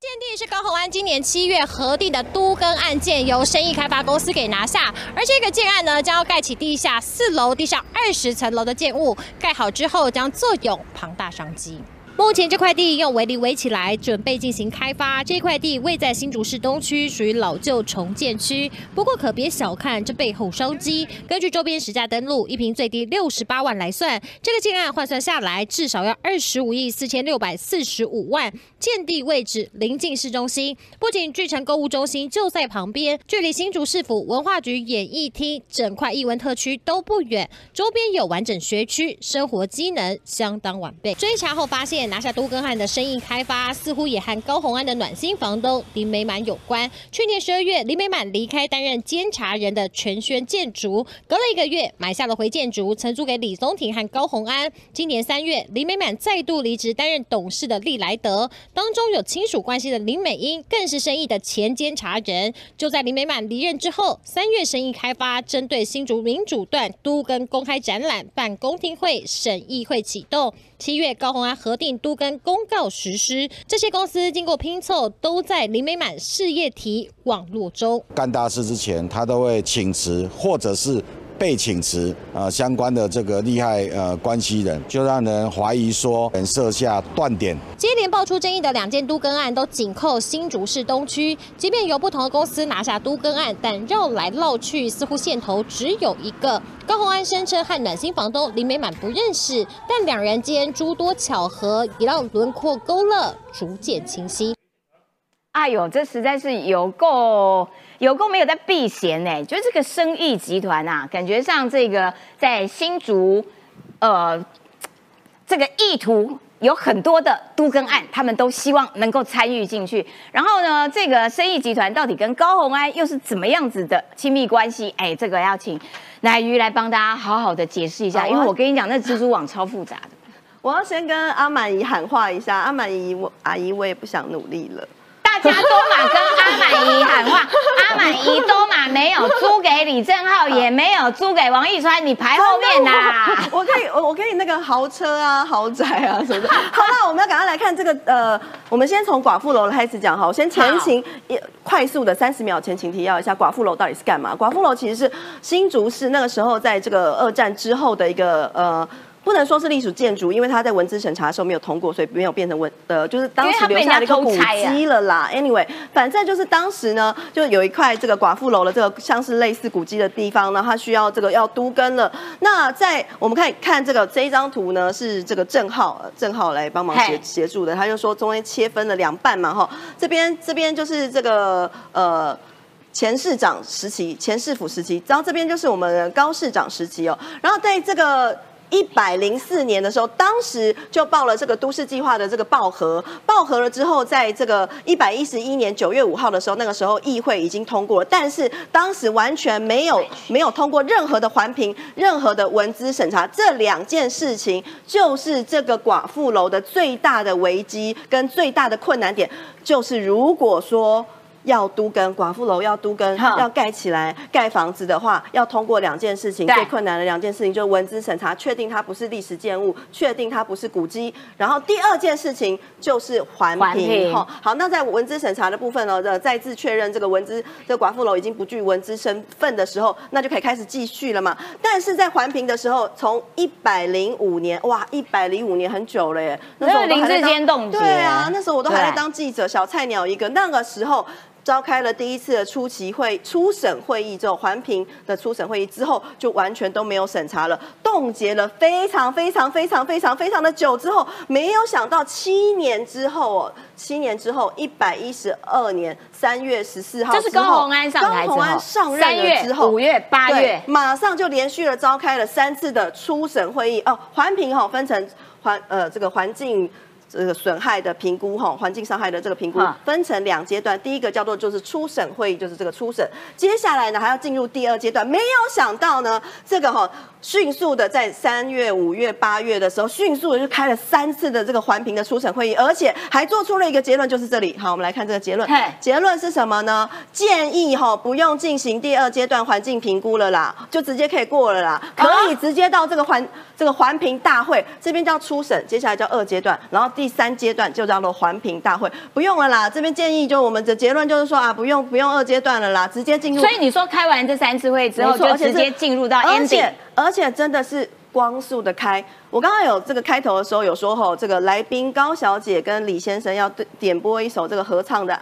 鉴定是高虹安今年七月核定的都更案件，由生意开发公司给拿下。而这个建案呢，将要盖起地下四楼、地上二十层楼的建物，盖好之后将坐拥庞大商机。目前这块地用围篱围起来，准备进行开发。这块地位在新竹市东区，属于老旧重建区。不过可别小看这背后商机。根据周边实价登录，一平最低六十八万来算，这个建案换算下来至少要二十五亿四千六百四十五万。建地位置临近市中心，不仅巨城购物中心就在旁边，距离新竹市府文化局演艺厅整块艺文特区都不远，周边有完整学区，生活机能相当完备。追查后发现。拿下都更案的生意开发，似乎也和高鸿安的暖心房东林美满有关。去年十二月，林美满离开担任监察人的全轩建筑，隔了一个月买下了回建筑，承租给李宗廷和高鸿安。今年三月，林美满再度离职担任董事的利来德，当中有亲属关系的林美英更是生意的前监察人。就在林美满离任之后，三月生意开发针对新竹民主段都跟公开展览办公听会，审议会启动。七月高鸿安核定都跟公告实施，这些公司经过拼凑，都在林美满事业体网络中干大事之前，他都会请辞，或者是。被请辞啊，相关的这个利害呃关系人，就让人怀疑说，设下断点。接连爆出争议的两件都更案，都紧扣新竹市东区。即便由不同的公司拿下都更案，但绕来绕去，似乎线头只有一个。高鸿安声称和暖心房东林美满不认识，但两人间诸多巧合，也让轮廓勾勒逐渐清晰。哎呦，这实在是有够有够没有在避嫌呢！就这个生意集团啊，感觉上这个在新竹，呃，这个意图有很多的都跟案，他们都希望能够参与进去。然后呢，这个生意集团到底跟高鸿安又是怎么样子的亲密关系？哎，这个要请乃瑜来帮大家好好的解释一下，因为我跟你讲，那蜘蛛网超复杂的。我要先跟阿满姨喊话一下，阿满姨，我阿姨我也不想努力了。大家都嘛跟阿满姨喊话，阿满姨都嘛没有租给李正浩，也没有租给王一川，你排后面呐？我可以，我我可以那个豪车啊、豪宅啊什么的。好了，我们要赶快来看这个呃，我们先从寡妇楼开始讲哈。我先前情快速的三十秒前情提要一下，寡妇楼到底是干嘛？寡妇楼其实是新竹市那个时候在这个二战之后的一个呃。不能说是隶属建筑，因为它在文资审查的时候没有通过，所以没有变成文呃，就是当时留下一个古迹了啦。Anyway，反正就是当时呢，就有一块这个寡妇楼的这个像是类似古迹的地方呢，它需要这个要都根了。那在我们看看这个这一张图呢，是这个郑浩郑浩来帮忙协协助的，他就说中间切分了两半嘛哈，这边这边就是这个呃前市长时期，前市府时期，然后这边就是我们高市长时期哦，然后在这个。一百零四年的时候，当时就报了这个都市计划的这个报核，报核了之后，在这个一百一十一年九月五号的时候，那个时候议会已经通过了，但是当时完全没有没有通过任何的环评、任何的文资审查，这两件事情就是这个寡妇楼的最大的危机跟最大的困难点，就是如果说。要都跟寡妇楼要都跟要盖起来盖房子的话，要通过两件事情，最困难的两件事情就是文资审查，确定它不是历史建物，确定它不是古迹。然后第二件事情就是环评。好，那在文资审查的部分呢，再次确认这个文资这寡妇楼已经不具文资身份的时候，那就可以开始继续了嘛。但是在环评的时候，从一百零五年，哇，一百零五年很久了耶，那时候林志坚对啊，那时候我都还在当记者，小菜鸟一个，那个时候。召开了第一次的初期会初审会议之后，环评的初审会议之后，就完全都没有审查了，冻结了非常非常非常非常非常的久之后，没有想到七年之后哦，七年之后一百一十二年三月十四号，这是高鸿安上台之后，上任了之后，五月八月，马上就连续了召开了三次的初审会议哦，环评哈分成环呃这个环境。这个损害的评估哈，环境伤害的这个评估分成两阶段，第一个叫做就是初审会议，就是这个初审，接下来呢还要进入第二阶段。没有想到呢，这个哈迅速的在三月、五月、八月的时候，迅速的就开了三次的这个环评的初审会议，而且还做出了一个结论，就是这里。好，我们来看这个结论。结论是什么呢？建议哈不用进行第二阶段环境评估了啦，就直接可以过了啦，可以直接到这个环这个环评大会这边叫初审，接下来叫二阶段，然后。第三阶段就叫做环评大会，不用了啦。这边建议就我们的结论就是说啊，不用不用二阶段了啦，直接进入。所以你说开完这三次会之后，就直接进入到 ending，而且真的是光速的开。我刚刚有这个开头的时候有说吼，这个来宾高小姐跟李先生要点播一首这个合唱的。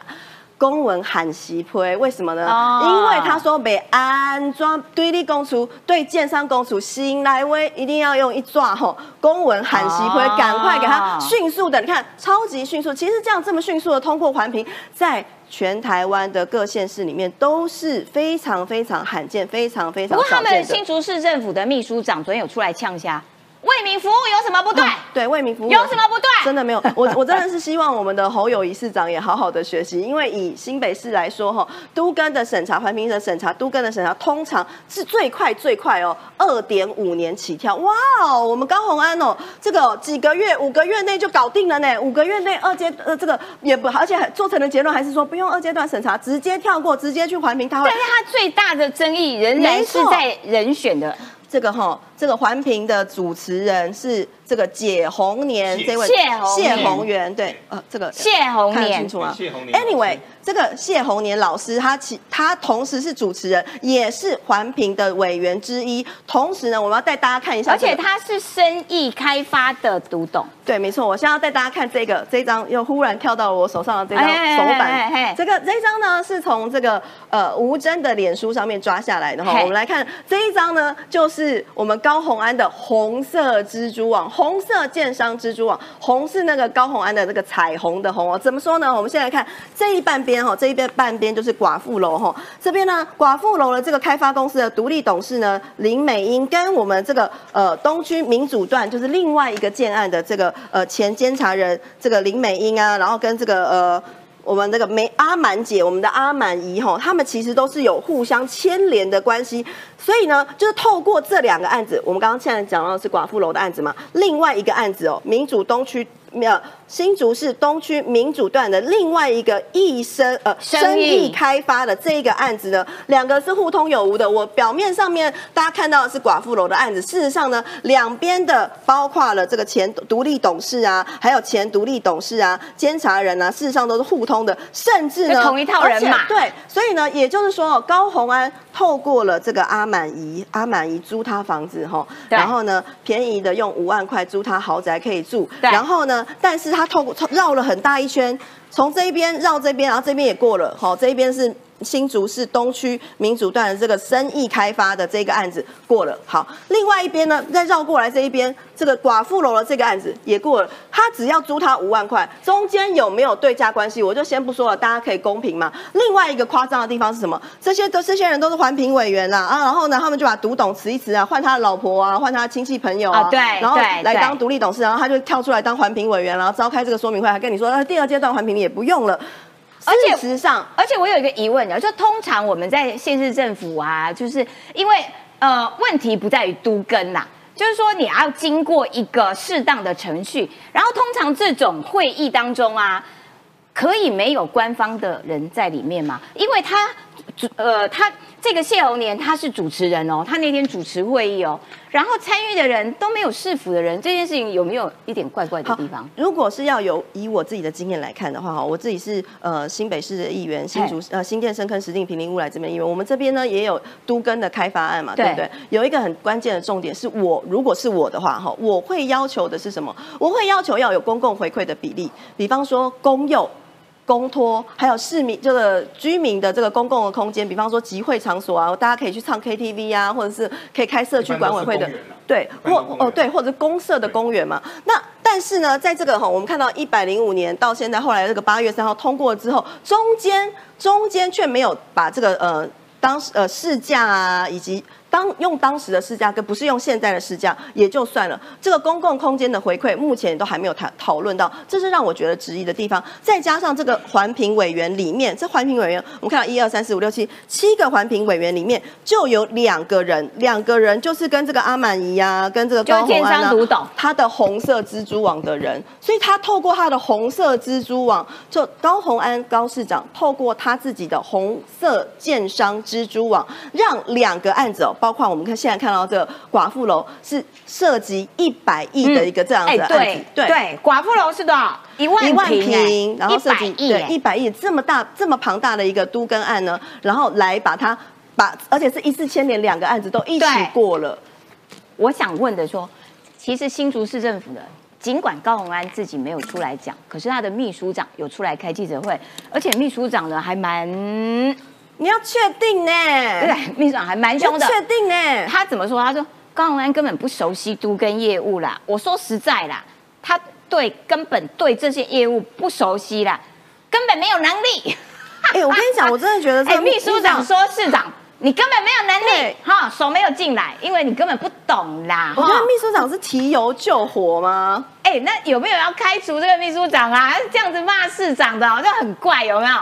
公文喊习推，为什么呢？因为他说被安装对立公署对建商公署新来威一定要用一抓吼，公文喊习推，赶快给他迅速的，你看超级迅速。其实这样这么迅速的通过环评，在全台湾的各县市里面都是非常非常罕见，非常非常。不过他们新竹市政府的秘书长昨天有出来呛下。为民服务有什么不对？对，为民服务有什么不对？真的没有，我我真的是希望我们的侯友谊市长也好好的学习，因为以新北市来说哈，都根的审查、环评的审查、都根的审查，通常是最快最快哦，二点五年起跳。哇哦，我们高鸿安哦，这个几个月、五个月内就搞定了呢，五个月内二阶呃这个也不，而且做成的结论还是说不用二阶段审查，直接跳过，直接去环评，他会但是他最大的争议仍然是在人选的这个哈，这个环评的主持人是这个解红年这位谢红元，对，呃，这个谢红年看得清。楚吗？Anyway，这个谢红年老师，他其他同时是主持人，也是环评的委员之一。同时呢，我们要带大家看一下而这个、且他是生意开发的独董，对，没错，我现在要带大家看这个这一张，又忽然跳到了我手上的这张哎手哎哎哎板。这个这一张呢，是从这个呃吴真的脸书上面抓下来的哈。我们来看这一张呢，就是我们高红安的红色蜘蛛网，红色建商蜘蛛网，红是那个高鸿安的这个彩虹的红哦。怎么说呢？我们先来看这一半边哈，这一边半边就是寡妇楼哈。这边呢，寡妇楼的这个开发公司的独立董事呢林美英，跟我们这个呃东区民主段就是另外一个建案的这个呃前监察人这个林美英啊，然后跟这个呃。我们这个梅阿满姐，我们的阿满姨哈，他们其实都是有互相牵连的关系，所以呢，就是透过这两个案子，我们刚刚现在讲到的是寡妇楼的案子嘛，另外一个案子哦，民主东区呃新竹市东区民主段的另外一个益生呃生生意意开发的这一个案子呢，两个是互通有无的。我表面上面大家看到的是寡妇楼的案子，事实上呢，两边的包括了这个前独立董事啊，还有前独立董事啊、监察人啊，事实上都是互通的，甚至呢同一套人马对，所以呢，也就是说，高鸿安透过了这个阿满姨，阿满姨租他房子哈，然后呢，便宜的用五万块租他豪宅可以住，然后呢，但是他透过绕了很大一圈，从这一边绕这边，然后这边也过了，好，这一边是。新竹市东区民主段的这个生意开发的这个案子过了，好，另外一边呢，再绕过来这一边，这个寡妇楼的这个案子也过了，他只要租他五万块，中间有没有对价关系，我就先不说了，大家可以公平嘛。另外一个夸张的地方是什么？这些都这些人都是环评委员啦，啊，然后呢，他们就把独董辞一辞啊，换他的老婆啊，换他的亲戚朋友啊，啊 对然后来当独立董事，然后他就跳出来当环评委员，然后召开这个说明会，还跟你说，那第二阶段环评也不用了。而且事实上，而且我有一个疑问啊，就通常我们在县市政府啊，就是因为呃问题不在于都根呐、就是说你要经过一个适当的程序，然后通常这种会议当中啊，可以没有官方的人在里面吗？因为他呃他这个谢宏年他是主持人哦，他那天主持会议哦，然后参与的人都没有市府的人，这件事情有没有一点怪怪的地方？如果是要有以我自己的经验来看的话，哈，我自己是呃新北市的议员，新竹呃新店深坑石碇平林乌来这边议员，我们这边呢也有都根的开发案嘛，对对不对？有一个很关键的重点是我如果是我的话，哈，我会要求的是什么？我会要求要有公共回馈的比例，比方说公幼。公托，还有市民这个居民的这个公共的空间，比方说集会场所啊，大家可以去唱 KTV 啊，或者是可以开社区管委会的。对，或哦对，或者是公社的公园嘛。那但是呢，在这个哈，我们看到一百零五年到现在，后来这个八月三号通过之后，中间中间却没有把这个呃当时呃市价啊，以及当用当时的市价跟不是用现在的市价也就算了，这个公共空间的回馈目前都还没有谈讨论到，这是让我觉得质疑的地方。再加上这个环评委员里面，这环评委员我们看到一二三四五六七七个环评委员里面就有两个人，两个人就是跟这个阿满姨啊，跟这个高鸿安啊商独董他的红色蜘蛛网的人，所以他透过他的红色蜘蛛网，就高鸿安高市长透过他自己的红色建商蜘蛛网，让两个案子哦，包括我们看现在看到这个寡妇楼是涉及一百亿的一个这样子的案子，哎对对，寡妇楼是多少？一万一万平然后涉及亿对哎一百亿这么大这么庞大的一个都更案呢，然后来把它把，而且是一次牵连两个案子都一起对过了。我想问的说，其实新竹市政府的，尽管高鸿安自己没有出来讲，可是他的秘书长有出来开记者会，而且秘书长呢还蛮，对你要确定呢？不对？秘书长还蛮凶的。要确定呢？他怎么说？他说高鸿安根本不熟悉都跟业务啦。我说实在啦，他对根本对这些业务不熟悉啦，根本没有能力。哎、我跟你讲，我真的觉得这哎，个秘书长说市长你根本没有能力，哈，手没有进来，因为你根本不懂啦。我觉得秘书长是提油救火吗？哎、那有没有要开除这个秘书长啊？这样子骂市长的，好像很怪，有没有？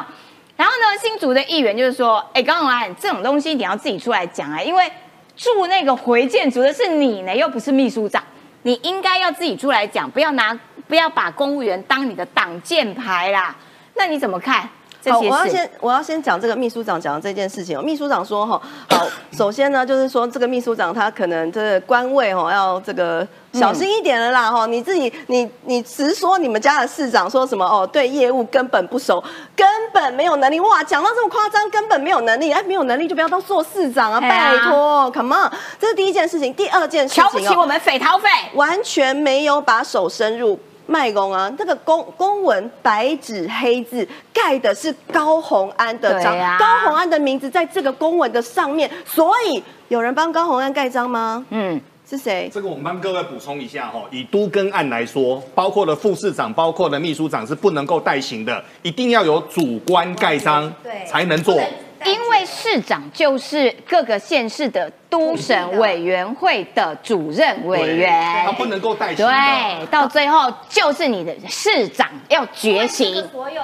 然后呢，新竹的议员就是说，哎、高鸿安这种东西你要自己出来讲啊，因为住那个回建族的是你呢，又不是秘书长，你应该要自己出来讲，不要拿不要把公务员当你的挡箭牌啦。那你怎么看好？我要先我要先讲这个秘书长讲的这件事情哦。秘书长说哈，好，首先呢，就是说这个秘书长他可能这个官位哦要这个小心一点了啦哈。你自己你你直说你们家的市长说什么哦，对业务根本不熟，根本没有能力哇，讲到这么夸张，根本没有能力，哎，没有能力就不要当做市长啊，拜托，come on，这是第一件事情。第二件事情哦，瞧不起我们匪逃匪？完全没有把手伸入卖公啊，那个公公文白纸黑字盖的是高鸿安的章，啊高鸿安的名字在这个公文的上面，所以有人帮高鸿安盖章吗？嗯，是谁？这个我们帮各位补充一下哈，以都更案来说，包括了副市长、包括了秘书长是不能够代行的，一定要有主官盖章对才能做。因为市长就是各个县市的都审委员会的主任委员他，不能够代行。对，到最后就是你的市长要觉醒。所有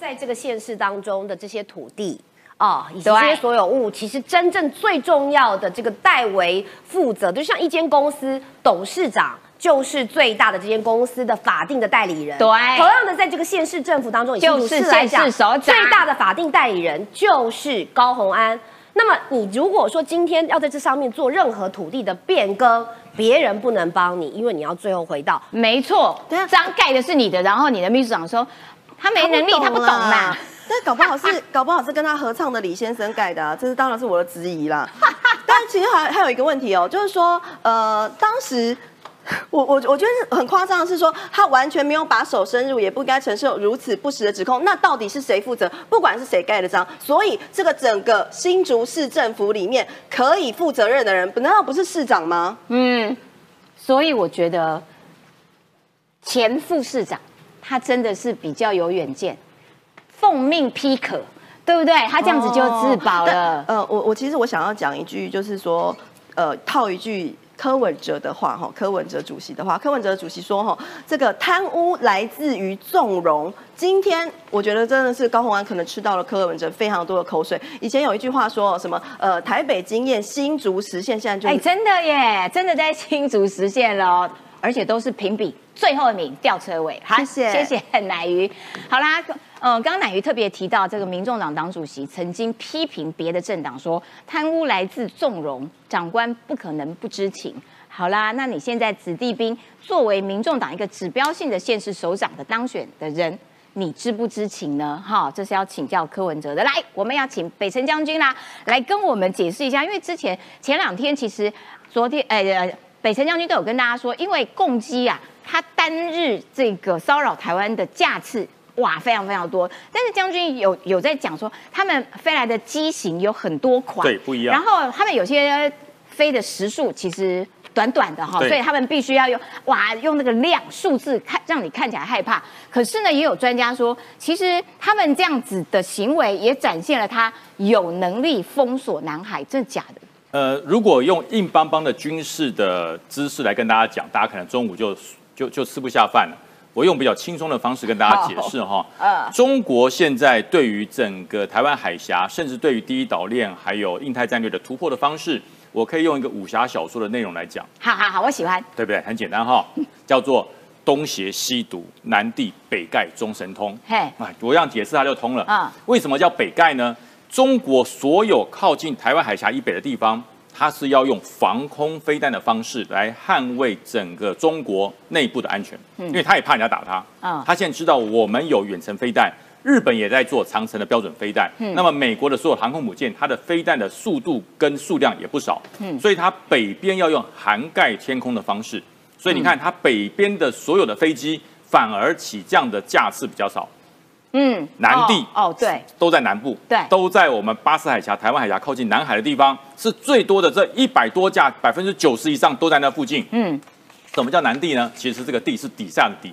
在这个县市当中的这些土地。哦，以及这些所有物，其实真正最重要的这个代为负责，就像一间公司董事长就是最大的这间公司的法定的代理人。对同样的，在这个县市政府当中，以新竹就是县市首长最大的法定代理人就是高鸿安。那么，你如果说今天要在这上面做任何土地的变更，别人不能帮你，因为你要最后回到没错等一下，章盖的是你的，然后你的秘书长说他没能力，他不懂啦。。但搞不好是 搞不好是跟他合唱的李先生盖的啊，这是当然是我的质疑啦。但其实还还有一个问题哦，就是说呃，当时。我我我觉得很夸张的是说，他完全没有把手伸入，也不该承受如此不实的指控。那到底是谁负责？不管是谁盖的章，所以这个整个新竹市政府里面可以负责任的人，难道不是市长吗？嗯，所以我觉得前副市长他真的是比较有远见，奉命批可，对不对？他这样子就自保了。但呃，我我其实我想要讲一句，就是说，呃，套一句。柯文哲的话，哈，柯文哲主席的话，柯文哲主席说，哈，这个贪污来自于纵容。今天我觉得真的是高鸿安可能吃到了柯文哲非常多的口水。以前有一句话说什么，呃，台北经验，新竹实现，现在就哎，是真的耶，真的在新竹实现了哦，而且都是评比最后一名吊车尾。好，谢谢谢谢奶鱼。好啦，呃，刚刚乃鱼特别提到这个民众党党主席曾经批评别的政党说贪污来自纵容，长官不可能不知情。好啦，那你现在子弟兵作为民众党一个指标性的县市首长的当选的人，你知不知情呢？哈，这是要请教柯文哲的。来，我们要请北辰将军啦，来跟我们解释一下，因为之前前两天其实昨天呃呃，北辰将军都有跟大家说，因为共机啊，它单日这个骚扰台湾的架次。哇，非常非常多，但是将军有有在讲说，他们飞来的机型有很多款，对不一样然后他们有些飞的时速其实短短的哈，所以他们必须要用哇用那个量数字看让你看起来害怕。可是呢，也有专家说，其实他们这样子的行为也展现了他有能力封锁南海，真的假的？呃，如果用硬邦邦的军事的姿势来跟大家讲，大家可能中午就就就吃不下饭了。我用比较轻松的方式跟大家解释哈，呃中国现在对于整个台湾海峡，甚至对于第一岛链还有印太战略的突破的方式，我可以用一个武侠小说的内容来讲，好好好，我喜欢。对不对？很简单哈，叫做东邪西毒，南帝北丐，中神通。嘿，啊，我这样解释它就通了。啊为什么叫北丐呢？中国所有靠近台湾海峡以北的地方，它是要用防空飞弹的方式来捍卫整个中国内部的安全，因为他也怕人家打他。嗯。他现在知道我们有远程飞弹。日本也在做长城的标准飞弹，那么美国的所有航空母舰，它的飞弹的速度跟数量也不少，所以它北边要用涵盖天空的方式，所以你看它北边的所有的飞机反而起降的架次比较少，嗯，南地哦哦对，都在南部，对都在我们巴士海峡、台湾海峡靠近南海的地方，是最多的这一百多架，百分之九十以上都在那附近。嗯，什么叫南地呢？其实这个地是底下的底，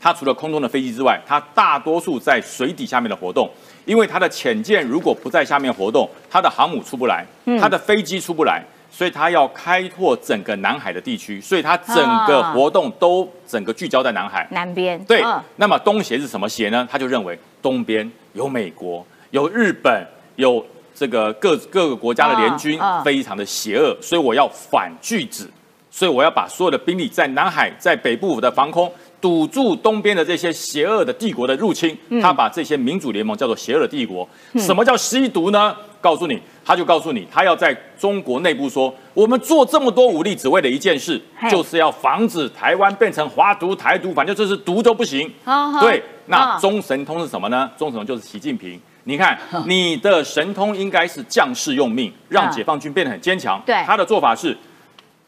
它除了空中的飞机之外，它大多数在水底下面的活动。因为它的潜舰如果不在下面活动，它的航母出不来，它的飞机出不来，所以他要开拓整个南海的地区，所以他整个活动都整个聚焦在南海。南边对嗯，那么东协是什么协呢？他就认为东边有美国、有日本、有这个各各个国家的联军非常的邪恶，所以我要反拒止，所以我要把所有的兵力在南海、在北部的防空。堵住东边的这些邪恶的帝国的入侵，他把这些民主联盟叫做邪恶的帝国。什么叫吸毒呢？告诉你，他就告诉你，他要在中国内部说，我们做这么多武力，只为了一件事，就是要防止台湾变成华独、台独，反正这是独都不行。对，那嗯中神通是什么呢？中神通就是习近平。你看，你的神通应该是将士用命，让嗯解放军变得很坚强。对他的做法是，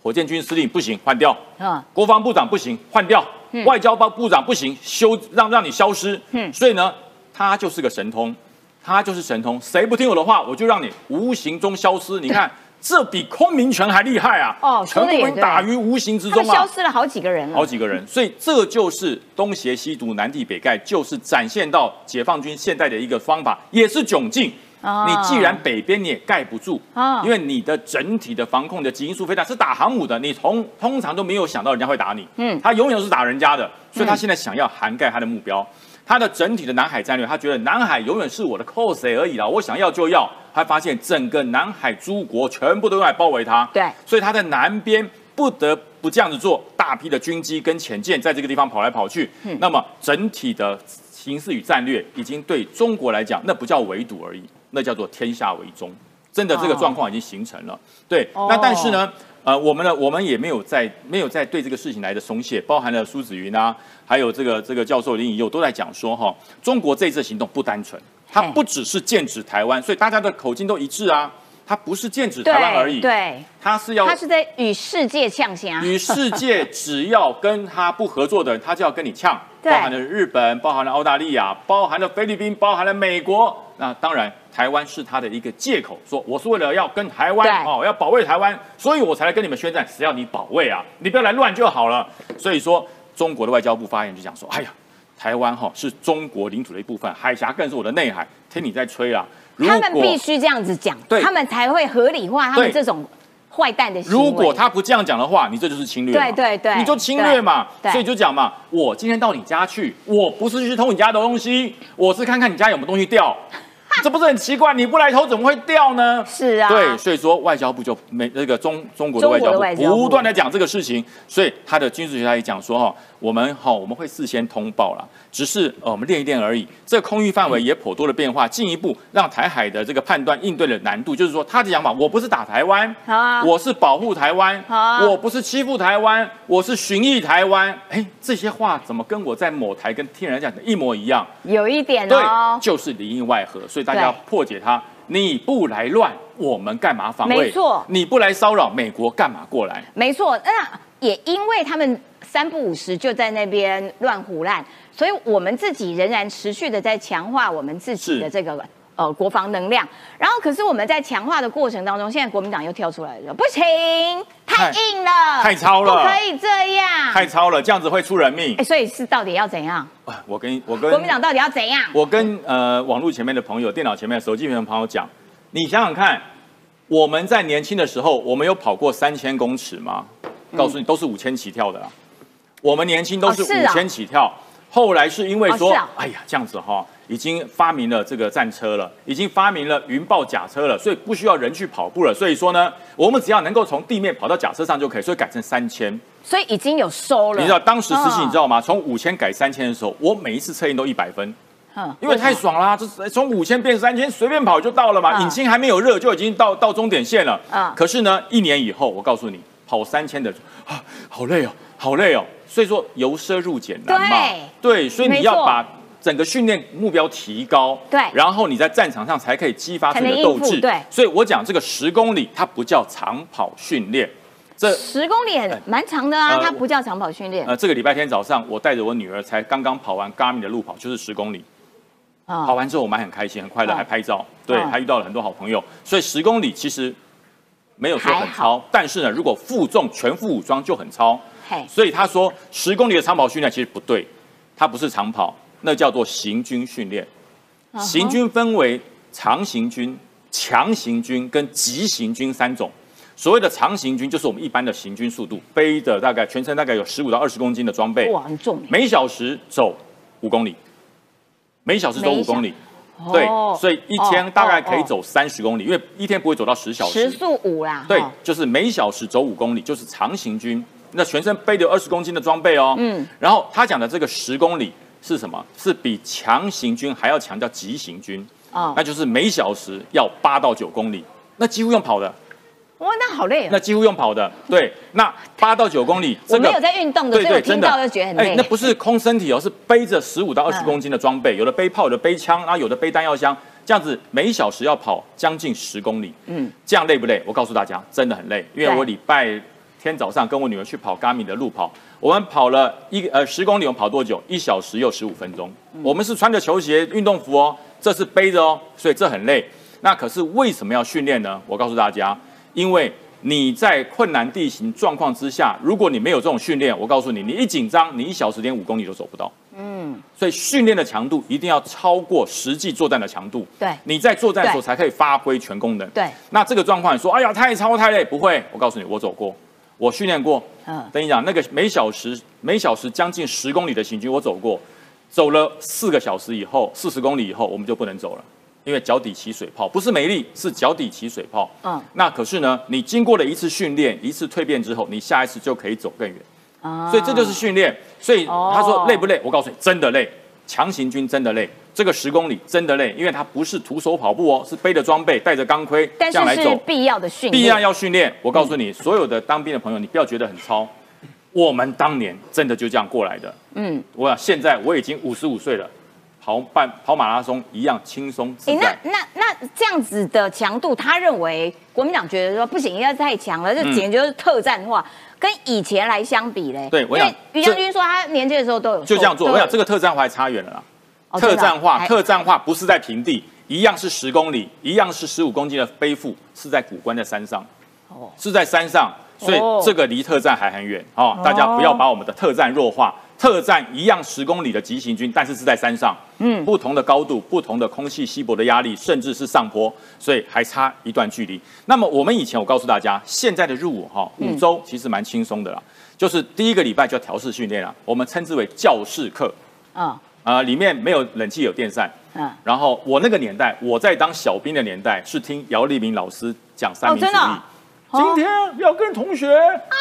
火箭军司令不行，换掉。嗯国防部长不行，换掉；外交部部长不行，修让让你消失。嗯所以呢，他就是个神通，他就是神通。谁不听我的话，我就让你无形中消失。你看，这比空明权还厉害啊！哦全部打于无形之中啊！们消失了好几个人了好。几个人，所以这就是东邪西毒、南帝北丐，就是展现到解放军现在的一个方法，也是窘境。哦。你既然北边你也盖不住，哦。因为你的整体的防控的基因素非常是打航母的，你通通常都没有想到人家会打你，嗯。他永远都是打人家的，所以他现在想要涵盖他的目标。他的整体的南海战略，他觉得南海永远是我的 cos 而已啦，我想要就要。他发现整个南海诸国全部都用来包围他，对。所以他在南边不得不这样子做，大批的军机跟潜舰在这个地方跑来跑去。嗯。那么整体的形势与战略已经对中国来讲，那不叫围堵而已，那叫做天下为中。真的这个状况已经形成了。对，哦那但是呢，呃，我们呢，我们也没有在没有在对这个事情来的松懈，包含了苏子云啊，还有这个这个教授林以佑都在讲说哈，中国这次行动不单纯，它不只是剑指台湾，所以大家的口径都一致啊，它不是剑指台湾而已，对，它是要他是在与世界呛虾。与世界只要跟他不合作的人，他就要跟你呛，包含了日本，包含了澳大利亚，包含了菲律宾，包含了美国。那当然，台湾是他的一个借口，说我是为了要跟台湾对哦，要保卫台湾，所以我才来跟你们宣战，只要你保卫啊，你不要来乱就好了。所以说，中国的外交部发言就讲说，哎呀，台湾哈、是中国领土的一部分，海峡更是我的内海，听你在吹啊。如他们必须这样子讲，对他们才会合理化他们对这种坏蛋的行为。如果他不这样讲的话，你这就是侵略嘛。对对对你就侵略嘛。所以就讲嘛，我今天到你家去，我不是去偷你家的东西，我是看看你家有没有东西掉。这不是很奇怪？你不来偷怎么会掉呢？是啊对，所以说外交部就没那个中中国的外交部部不断的讲这个事情，所以他的军事学家也讲说哈，我们哈我们会事先通报啦，只是呃我们练一练而已。这个空域范围也颇多的变化，进一步让台海的这个判断应对的难度，就是说他的讲法，我不是打台湾，好啊我是保护台湾，好啊我不是欺负台湾，我是巡弋台湾。哎，这些话怎么跟我在某台跟天然讲的一模一样？有一点对哦，，就是里应外合，所以大家要破解它。你不来乱，我们干嘛防卫？没错你不来骚扰，美国干嘛过来？没错。那也因为他们三不五时就在那边乱胡乱，所以我们自己仍然持续的在强化我们自己的是这个。呃，国防能量，然后可是我们在强化的过程当中，现在国民党又跳出来了，不行，太太硬了，太超了不可以这样，太超了，这样子会出人命哎，。所以是到底要怎样？啊我跟我跟国民党到底要怎样？我跟呃网络前面的朋友、电脑前面手机前面的朋友讲，你想想看，我们在年轻的时候，我们有跑过三千公尺吗？告诉你，都是五千起跳的啦。我们年轻都是五千起跳，后来是因为说，哎呀，这样子哈、已经发明了这个战车了，已经发明了云豹甲车了，所以不需要人去跑步了。所以说呢，我们只要能够从地面跑到甲车上就可以，所以改成三千。所以已经有收了。你知道当时实习嗯你知道吗？从五千改三千的时候，我每一次测验都一百分。嗯因为太爽啦、就是从五千变三千，随便跑就到了嘛。嗯引擎还没有热就已经到到终点线了。嗯可是呢，一年以后，我告诉你，跑三千的啊，好累哦，好累哦。所以说由奢入俭难嘛。对，所以你要把整个训练目标提高。对然后你在战场上才可以激发出你的斗志。对所以我讲这个十公里，它不叫长跑训练，这十公里很蛮长的啊，呃它不叫长跑训练呃，这个礼拜天早上，我带着我女儿才刚刚跑完 Garmin 的路跑，就是十公里。啊跑完之后我们还很开心，很快乐，嗯还拍照，对，嗯还遇到了很多好朋友。所以十公里其实没有说很超，但是呢，如果负重全副武装就很超。所以他说十公里的长跑训练其实不对，它不是长跑，那叫做行军训练。行军分为长行军、强行军跟急行军三种。所谓的长行军就是我们一般的行军速度，背着大概全程大概有十五到二十公斤的装备，哇，很重。每小时走五公里，每小时走五公里。对哦，所以一天大概可以走三十公里，因为一天不会走到十小时。时速五啦。对哦，就是每小时走五公里，就是长行军。那全身背着二十公斤的装备哦。嗯。然后他讲的这个十公里是什么？是比强行军还要强叫急行军。啊那就是每小时要八到九公里，那几乎用跑的，哇，那好累哦。那几乎用跑的。对，那八到九公里，我没有在运动的，对对，所以我听真的，到就觉得很累。那不是空身体哦，是背着十五到二十嗯公斤的装备，有的背炮，有的背枪，然后有的背弹药箱，这样子每小时要跑将近十公里。嗯，这样累不累？我告诉大家，真的很累，因为我礼拜天早上跟我女儿去跑 m i 的路跑，我们跑了一个呃十公里，我们跑多久？一小时又十五分钟。我们是穿着球鞋、运动服哦，这是背着哦，所以这很累。那可是为什么要训练呢？我告诉大家，因为你在困难地形状况之下，如果你没有这种训练，我告诉你，你一紧张，你一小时连五公里都走不到。嗯，所以训练的强度一定要超过实际作战的强度。对你在作战的时候才可以发挥全功能。对那这个状况，你说，哎呀，太超太累，不会，我告诉你，我走过，我训练过。嗯嗯，跟你讲，那个每小时每小时将近十公里的行军，我走过，走了四个小时以后，四十公里以后，我们就不能走了。因为脚底起水泡，不是没力，是脚底起水泡。嗯嗯，那可是呢，你经过了一次训练、一次蜕变之后，你下一次就可以走更远。所以这就是训练。所以哦他说累不累？我告诉你，真的累。强行军真的累，这个十公里真的累，因为它不是徒手跑步哦，是背着装备、带着钢盔这样来走。必要的训练，必要要训练。我告诉你，所有的当兵的朋友，你不要觉得很糙，我们当年真的就这样过来的。嗯，我想现在我已经五十五岁了，跑半跑马拉松一样轻松。那那那这样子的强度，他认为国民党觉得说不行，要太强了，这简直就是特战化。跟以前来相比嘞，对我想于将军说他年轻的时候都有就这样做，都我想这个特战化还差远了啦。哦特战化，特战化不是在平地，一样是十公里，一样是十五公斤的背负，是在古关的山上，哦是在山上，所以哦这个离特战还很远哦。大家不要把我们的特战弱化，特战一样十公里的急行军，但是是在山上，嗯，不同的高度，不同的空气稀薄的压力，甚至是上坡，所以还差一段距离。那么我们以前我告诉大家，现在的入伍哈五周其实蛮轻松的啦，就是第一个礼拜就要调试训练了，我们称之为教室课。嗯呃，里面没有冷气，有电扇。嗯，然后我那个年代，我在当小兵的年代，是听姚立明老师讲三民主义。今天要跟同学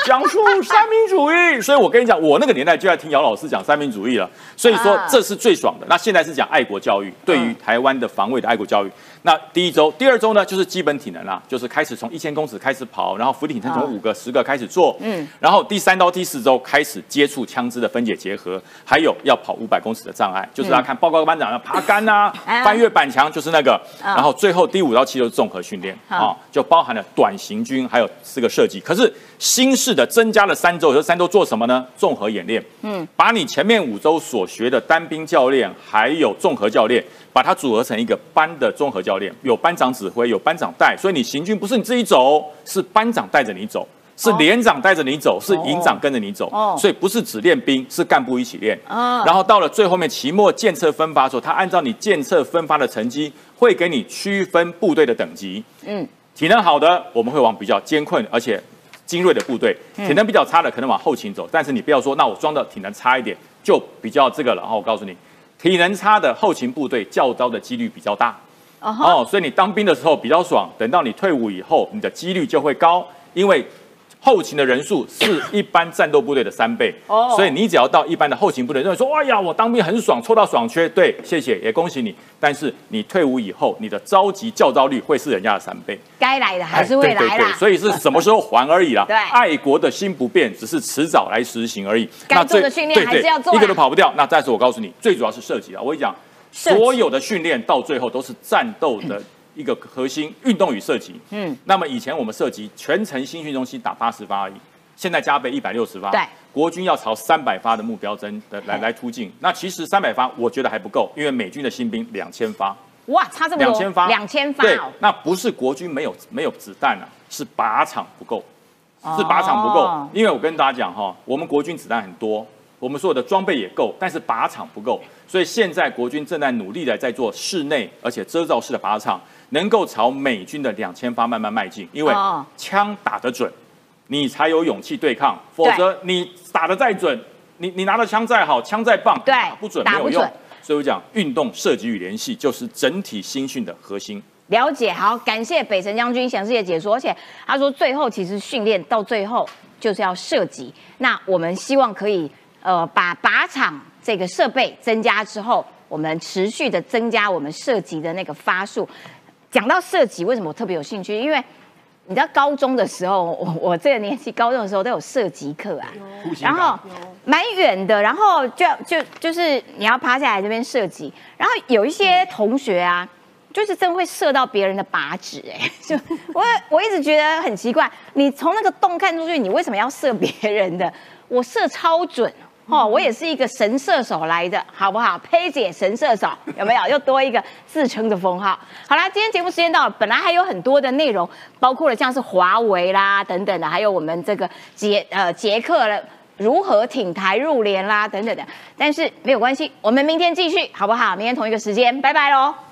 讲述三民主义，所以我跟你讲，我那个年代就在听姚老师讲三民主义了。所以说啊这是最爽的。那现在是讲爱国教育，对于台湾的防卫的爱国教育。那第一周、第二周呢，就是基本体能啦，就是开始从一千公尺开始跑，然后浮力挺身从五个、十个开始做。嗯，然后第三到第四周开始接触枪支的分解结合，还有要跑五百公尺的障碍，就是要看报告班长要爬杆啊啊，翻越板墙，就是那个。啊然后最后第五到七周是综合训练好啊，就包含了短行军还有四个射击。可是新式的增加了三周，这三周做什么呢？综合演练。嗯，把你前面五周所学的单兵教练还有综合教练，把它组合成一个班的综合教练，有班长指挥，有班长带，所以你行军不是你自己走，是班长带着你走。是连长带着你走，是营长跟着你走，哦所以不是只练兵，是干部一起练。哦然后到了最后面期末建测分发的时候，他按照你建测分发的成绩，会给你区分部队的等级。嗯，体能好的，我们会往比较艰困而且精锐的部队；嗯体能比较差的，可能往后勤走。但是你不要说，那我装的体能差一点，就比较这个了。然后我告诉你，体能差的后勤部队较招的几率比较大。哦，所以你当兵的时候比较爽，等到你退伍以后，你的几率就会高，因为后勤的人数是一般战斗部队的三倍。哦所以你只要到一般的后勤部队，认为说，哎呀，我当兵很爽，抽到爽缺，对，谢谢，也恭喜你。但是你退伍以后，你的召集教招率会是人家的三倍。该来的还是会来啦。对对所以是什么时候还而已啦。对爱国的心不变，只是迟早来实行而已。该做的训练还是要做一个都跑不掉。那但是我告诉你，最主要是射击啊。我跟你讲，所有的训练到最后都是战斗的一个核心，运动与射击。嗯。嗯，那么以前我们射击全程新训中心打八十发而已，现在加倍一百六十发。对。国军要朝三百发的目标增的来来突进，那其实三百发我觉得还不够，因为美军的新兵两千发，哇，差这么多，两千发，两千发对哦，，那不是国军没有没有子弹啊，是靶场不够，是靶场不够。哦。因为我跟大家讲哈，我们国军子弹很多，我们所有的装备也够，但是靶场不够，所以现在国军正在努力的在做室内而且遮罩式的靶场，能够朝美军的两千发慢慢迈进，因为哦枪打得准，你才有勇气对抗，否则你打得再准，你你拿的枪再好，枪再棒，对打不准没有用。所以我讲运动射击与联系就是整体新训的核心。了解，好，感谢北辰将军详细的解说，而且他说最后其实训练到最后就是要射击，那我们希望可以呃把靶场这个设备增加之后，我们持续的增加我们射击的那个发数。讲到射击，为什么我特别有兴趣？因为你知道高中的时候，我我这个年纪高中的时候都有射击课啊，然后蛮远的，然后就就就是你要趴下来这边射击，然后有一些同学啊，就是真的会射到别人的靶纸，哎，就我我一直觉得很奇怪，你从那个洞看出去，你为什么要射别人的？我射超准。哦，我也是一个神射手来的，好不好？佩姐神射手有没有？又多一个自称的封号。好啦，今天节目时间到了，本来还有很多的内容，包括了像是华为啦等等的，还有我们这个捷呃捷克了如何挺台入联啦等等的，但是没有关系，我们明天继续好不好？明天同一个时间，拜拜喽。